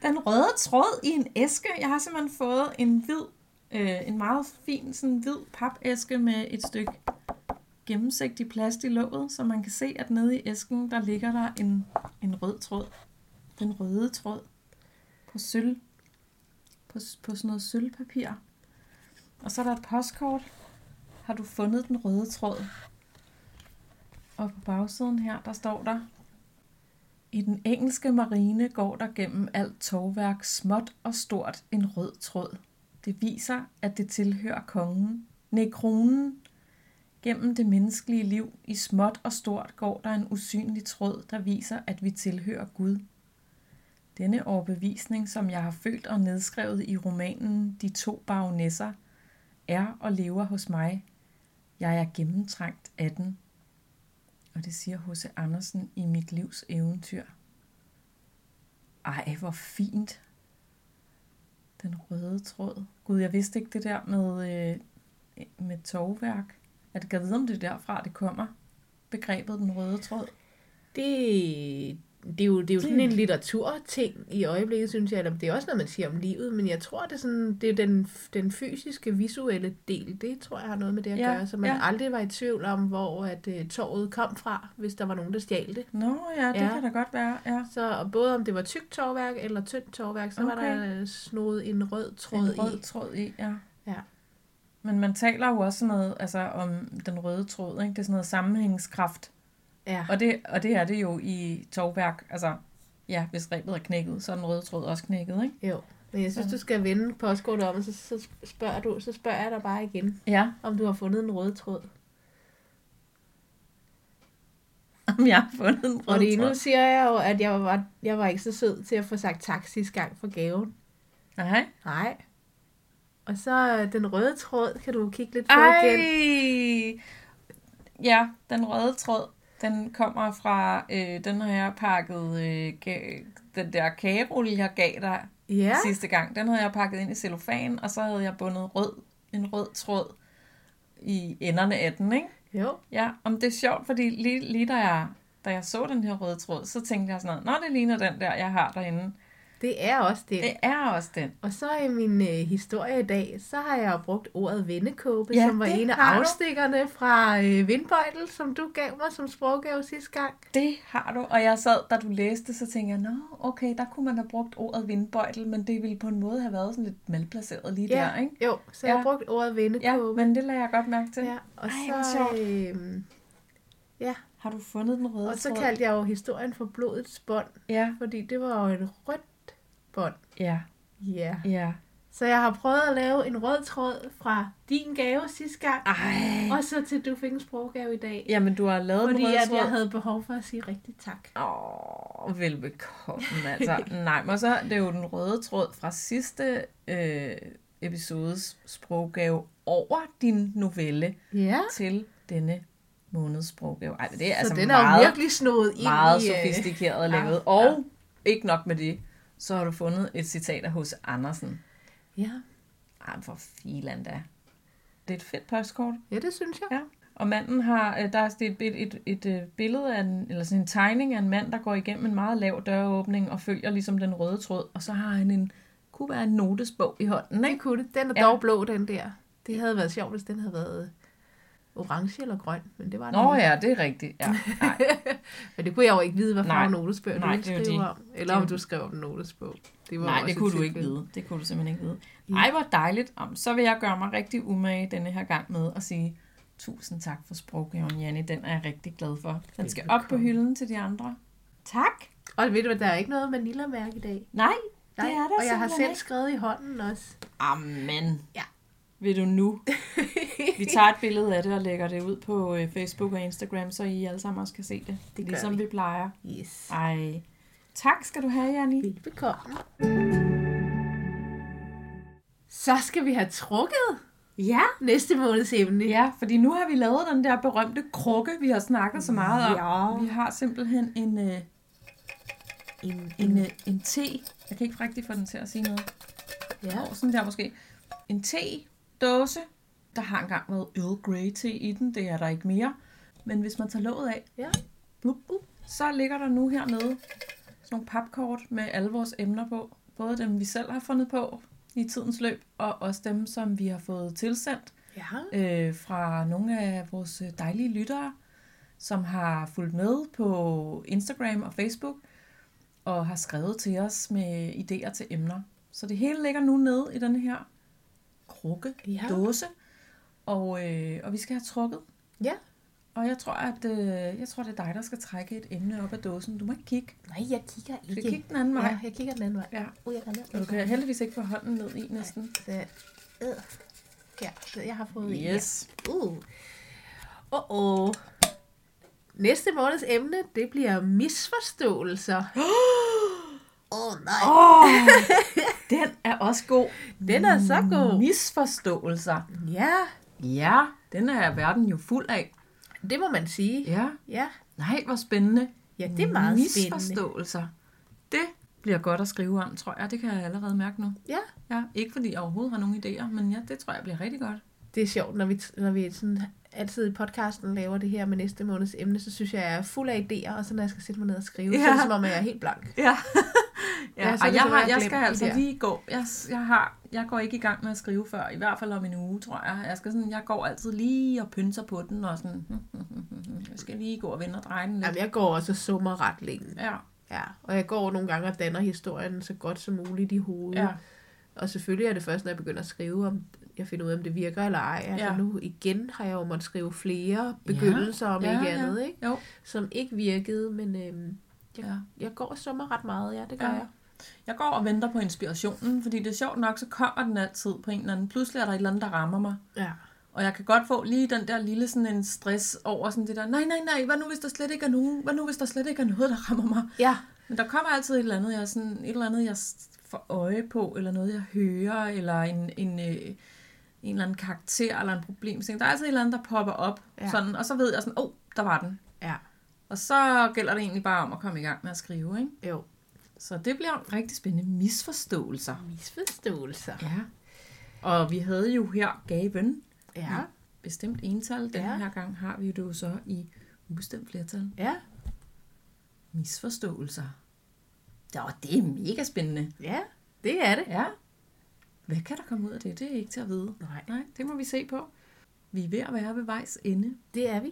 Den røde tråd i en æske. Jeg har simpelthen fået en hvid, øh, en meget fin sådan hvid papæske med et stykke gennemsigtig plast i låget, så man kan se, at nede i æsken, der ligger der en, en rød tråd. Den røde tråd på sølv. På, på sådan noget sølvpapir. Og så er der et postkort. Har du fundet den røde tråd? Og på bagsiden her, der står der, i den engelske marine går der gennem alt tovværk småt og stort en rød tråd. Det viser, at det tilhører kongen. Nej, kronen. Gennem det menneskelige liv i småt og stort går der en usynlig tråd, der viser, at vi tilhører Gud. Denne overbevisning, som jeg har følt og nedskrevet i romanen De to baronesser, er og lever hos mig. Jeg er gennemtrængt af den. Og det siger H.C. Andersen i Mit livs eventyr. Ej, hvor fint. Den røde tråd. Gud, jeg vidste ikke det der med, øh, med tovværk. At jeg vide, om det er derfra, det kommer? Begrebet den røde tråd. Det, det er jo, det er jo sådan en litteraturting i øjeblikket, synes jeg. Det er også noget, man siger om livet, men jeg tror, det er, sådan, det er den, den fysiske, visuelle del. Det tror jeg har noget med det at Ja, gøre, så man ja. aldrig var i tvivl om, hvor at, uh, torvet kom fra, hvis der var nogen, der stjal det. Nå ja, det Ja. kan da godt være. Ja. Så og både om det var tykt torværk eller tyndt torværk, så okay. var der øh, snoet en rød tråd en rød i. tråd i, ja. Ja. Men man taler jo også noget altså, om den røde tråd, ikke? Det er sådan noget sammenhængskraft. Ja. Og det, og det er det jo i tovværk. Altså, ja, hvis rebet er knækket, så er den røde tråd også knækket, ikke? Jo. Men jeg synes, du skal vende postkortet om, og så, så, spørger du, så spørger jeg dig bare igen, Ja, om du har fundet en rød tråd. om jeg har fundet en rød Fordi nu tråd. siger jeg jo, at jeg var, jeg var ikke så sød til at få sagt tak sidste gang for gaven. Nej. Nej. Og så øh, den røde tråd, kan du kigge lidt på igen. Ej! Ja, den røde tråd, den kommer fra, øh, den har jeg pakket, øh, den der kagerulle, jeg gav dig ja. sidste gang, den havde jeg pakket ind i cellofan, og så havde jeg bundet rød, en rød tråd i enderne af den, ikke? jo. Ja, om det er sjovt, fordi lige, lige da, jeg, da jeg så den her røde tråd, så tænkte jeg sådan noget, nå, det ligner den der, jeg har derinde. Det er også det. Det er også den. Og så i min øh, historie i dag, så har jeg jo brugt ordet vennekåbe, Ja, som var en af har du. afstikkerne fra øh, Vindbøjtel, som du gav mig som sproggave sidste gang. Det har du, og jeg sad, da du læste, så tænkte jeg, nå, okay, der kunne man have brugt ordet vindbøjtel, men det ville på en måde have været sådan lidt malplaceret lige der, ikke? Jo, så jeg har Ja. brugt ordet Ja, vennekåbe. men det lader jeg godt mærke til. Ja, og Ej, så, øh, ja, Har du fundet den røde og så kaldte jeg jo historien for blodets bånd, Ja, fordi det var jo et rødt bånd. ja, Ja. ja. Så jeg har prøvet at lave en rød tråd fra din gave sidste gang, Ej. og så til du fik en sproggave i dag. Jamen, du har lavet Fordi den røde at tråd. jeg havde behov for at sige rigtig tak. Åh, velbekomme, altså. Nej, men så det er jo den røde tråd fra sidste øh, episodes sproggave over din novelle Ja. til denne måneds sproggave. Ej, det er Så altså den er meget, jo virkelig snået ind meget i... øh, sofistikeret ja, lavet. Og ikke nok med det, så har du fundet et citat af H.C. Andersen. Ja. Ej, for filan da. Det er et fedt postkort. ja, det synes jeg. Ja. Og manden har, øh, der er et, et, et, et, et billede af en, eller sådan en tegning af en mand, der går igennem en meget lav døråbning og følger ligesom den røde tråd. Og så har han en, kunne være en notesbog i hånden, Det ikke? kunne det. Den er Ja. dog blå, den der. Det havde været sjovt, hvis den havde været orange eller grøn, men det var Nå ikke. ja, det er rigtigt. Ja. Nej. Men det kunne jeg jo ikke vide, hvad farve notesbøger du Nej, ville det er jo skrive det. om. Eller om du skrev om en notesbog. Det var Nej, det et kunne du ikke vide. Det kunne du simpelthen ikke vide. Ej, hvor dejligt. Om, så vil jeg gøre mig rigtig umage denne her gang med at sige tusind tak for sproggaven, Janni. Den er jeg rigtig glad for. Den skal op på hylden til de andre. Tak. Og ved du der er ikke noget Manila-mærke i dag. Nej, det Nej, er der og jeg har selv ikke. skrevet i hånden også. Amen. Ja. Vil du nu? Vi tager et billede af det og lægger det ud på øh, Facebook og Instagram, så I alle sammen også kan se det. Det gør ligesom vi. vi plejer. Yes. Ej. Tak skal du have, Janni. Velbekomme. Så skal vi have trukket Ja. næste måneds emne. Ja, fordi nu har vi lavet den der berømte krukke, vi har snakket så meget om. Ja. Vi har simpelthen en, øh, En, en, øh, en te. Jeg kan ikke rigtig få den til at sige noget. ja. Oh, sådan der måske. En te-dåse. Der har engang været Earl Grey te i den. Det er der ikke mere. Men hvis man tager låget af, Ja. blup, blup, så ligger der nu hernede sådan nogle papkort med alle vores emner på. Både dem, vi selv har fundet på i tidens løb, og også dem, som vi har fået tilsendt. Ja. øh, fra nogle af vores dejlige lyttere, som har fulgt med på Instagram og Facebook, og har skrevet til os med idéer til emner. Så det hele ligger nu nede i den her krukke, Ja. dåse, og, øh, og vi skal have trukket. Ja. Og jeg tror, at øh, jeg tror, det er dig, der skal trække et emne op af dåsen. Du må ikke kigge. Nej, jeg kigger Du ikke. kigge den anden vej. Ja, jeg kigger den anden vej. Ja. Uh, jeg kan Og du kan heldigvis ikke få hånden ned i næsten. Så, øh. Ja, jeg har fået en Yes. her. Uh. Oh, oh. Næste måneds emne, det bliver misforståelser. Åh, oh, nej. Åh, den er også god. Den er så god. Misforståelser. Ja, Ja, den er verden jo fuld af. det må man sige. Ja. Ja, Nej, hvor spændende. ja det er meget spændende. Misforståelser. Det bliver godt at skrive om, tror jeg. Det kan jeg allerede mærke nu. Ja, Ja, ikke fordi jeg overhovedet har nogen idéer, men ja, det tror jeg bliver rigtig godt. Det er sjovt, når vi, når vi sådan altid i podcasten laver det her med næste måneds emne, så synes jeg, jeg er fuld af idéer, og så når jeg skal sætte mig ned og skrive, ja. så er det som om, jeg er helt blank. Ja. ja, Ja, så jeg, har, jeg skal altså lige gå. Jeg, jeg, har, jeg går ikke i gang med at skrive før, i hvert fald om en uge, tror jeg. Jeg, skal sådan, jeg går altid lige og pynser på den, og sådan, jeg skal lige gå og vende og dreje den lidt. Jamen, jeg går også og summer ret længe. Ja, Ja, og jeg går nogle gange og danner historien så godt som muligt i hovedet. ja, Og selvfølgelig er det først, når jeg begynder at skrive, om jeg finder ud af, om det virker eller ej. Altså Ja. nu igen har jeg jo måttet skrive flere begyndelser, om ja, ikke ja. andet, ikke? Jo. som ikke virkede, men øhm, jeg, Ja. jeg går og summer ret meget, ja, det gør Ja. jeg. Jeg går og venter på inspirationen, fordi det er sjovt nok, så kommer den altid på en eller anden. Pludselig er der et eller andet, der rammer mig. Ja. Og jeg kan godt få lige den der lille sådan en stress over sådan det der, nej, nej, nej, hvad nu hvis der slet ikke er nogen, hvad nu hvis der slet ikke er noget, der rammer mig? Ja, Men der kommer altid et eller andet, jeg, sådan, et eller andet, jeg får øje på, eller noget, jeg hører, eller en, en, øh, en eller anden karakter, eller en problemstilling. Der er altid et eller andet, der popper op, Ja. sådan, og så ved jeg sådan, åh, oh, der var den. ja, Og så gælder det egentlig bare om at komme i gang med at skrive, ikke? jo. Så det bliver rigtig spændende. Misforståelser. Misforståelser. Ja. Og vi havde jo her gaven, Ja, bestemt ental. Den Ja. her gang har vi det jo så i ubestemt flertal. ja, Misforståelser. Ja, det er mega spændende. ja, det er det. Ja. Hvad kan der komme ud af det? Det er ikke til at vide. Nej, Nej, det må vi se på. Vi er ved at være ved vejs ende. det er vi.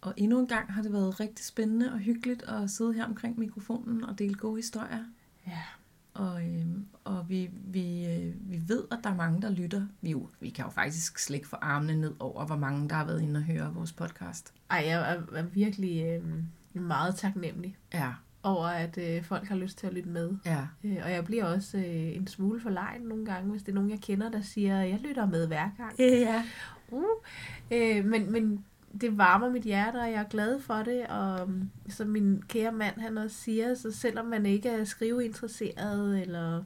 Og endnu en gang har det været rigtig spændende og hyggeligt at sidde her omkring mikrofonen og dele gode historier. Ja. Og, øhm, og vi, vi, øh, vi ved, at der er mange, der lytter. Vi, jo, vi kan jo faktisk slet ikke få armene ned over, hvor mange, der har været inde og høre vores podcast. Ej, jeg er, er virkelig øh, meget taknemmelig Ja, over, at øh, folk har lyst til at lytte med. ja, Øh, og jeg bliver også øh, en smule forlegen nogle gange, hvis det er nogen, jeg kender, der siger, jeg lytter med hver gang. ja. Uh. Øh, men, men det varmer mit hjerte, og jeg er glad for det. Og um, som min kære mand, han også siger, så selvom man ikke er skriveinteresseret, eller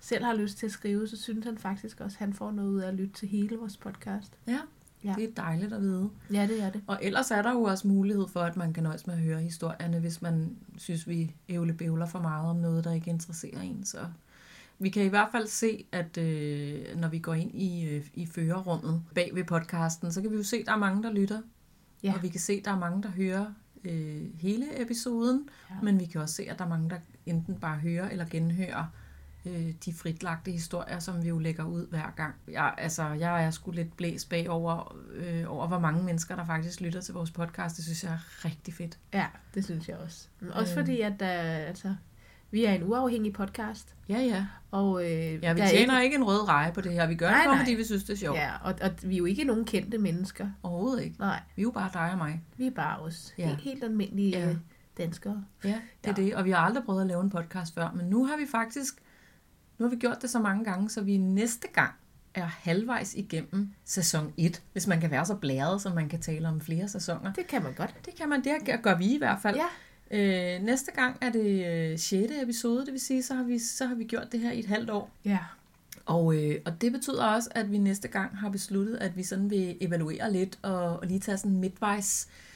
selv har lyst til at skrive, så synes han faktisk også, at han får noget ud af at lytte til hele vores podcast. ja. Ja. Det er dejligt at vide. Ja, det er det. Og ellers er der jo også mulighed for, at man kan nøjes med at høre historierne, hvis man synes, vi ævlebævler for meget om noget, der ikke interesserer en. Så vi kan i hvert fald se, at øh, når vi går ind i, øh, i førerrummet bag ved podcasten, så kan vi jo se, at der er mange, der lytter. Ja. Og vi kan se, at der er mange, der hører øh, hele episoden, Ja. men vi kan også se, at der er mange, der enten bare hører eller genhører øh, de fritlagte historier, som vi jo lægger ud hver gang. Jeg, altså, jeg er sgu lidt blæst bagover, øh, over hvor mange mennesker, der faktisk lytter til vores podcast. Det synes jeg er rigtig fedt. Ja, det synes jeg også. Men Også Øh. fordi, at der, altså, vi er en uafhængig podcast, Ja, ja. og øh, Ja, vi er tjener ikke... ikke en rød reje på det her. Vi gør Nej, det, bare, nej. fordi vi synes, det er sjovt. Ja. Og, og vi er jo ikke nogen kendte mennesker. Overhovedet ikke. Nej, Vi er jo bare dig og mig. vi er bare os. Ja. Helt, helt almindelige ja. danskere. Ja, det er Ja. det. Og vi har aldrig prøvet at lave en podcast før, men nu har vi faktisk nu har vi gjort det så mange gange, så vi næste gang er halvvejs igennem sæson 1, hvis man kan være så blæret, så man kan tale om flere sæsoner. Det kan man godt. Det kan man, det gør vi i hvert fald. Ja. Øh, næste gang er det øh, 6. episode, det vil sige, så har, vi, så har vi gjort det her i et halvt år. Ja. Og, øh, og det betyder også, at vi næste gang har besluttet, at vi sådan vil evaluere lidt og, og lige tage sådan en midtvejs, øh,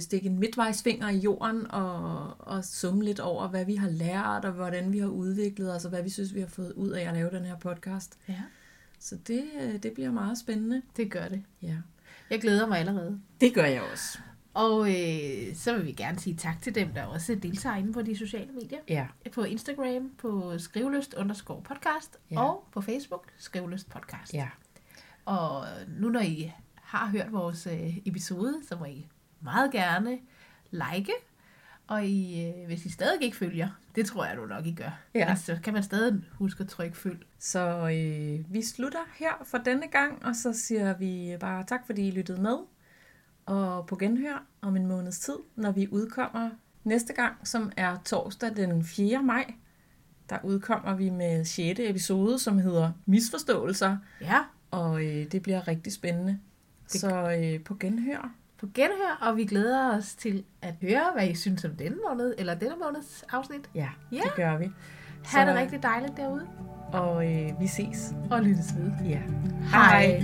stikke en midtvejsfinger i jorden og, og summe lidt over, hvad vi har lært og hvordan vi har udviklet os og hvad vi synes, vi har fået ud af at lave den her podcast. Ja, Så det, øh, det bliver meget spændende. det gør det. Ja. Jeg glæder mig allerede. Det gør jeg også. Og øh, så vil vi gerne sige tak til dem, der også deltager inde på de sociale medier. Ja. På Instagram, på skrivelyst underscore podcast, Ja. og på Facebook, skrivelyst podcast. ja. Og nu når I har hørt vores øh, episode, så må I meget gerne like. Og I, øh, hvis I stadig ikke følger, det tror jeg du nok I gør. Ja. Men så kan man stadig huske at trykke følg. Så øh, vi slutter her for denne gang, og så siger vi bare tak, fordi I lyttede med. Og på genhør om en måneds tid, når vi udkommer næste gang, som er torsdag den 4. maj. Der udkommer vi med 6. episode, som hedder Misforståelser, Ja, og øh, det bliver rigtig spændende. Det- Så øh, på genhør. På genhør, og vi glæder os til at høre, hvad I synes om denne måned, eller denne måneds afsnit. Ja, Ja. det gør vi. Ha' det rigtig dejligt derude, Og øh, vi ses. og lyttes ved. Ja. Hej.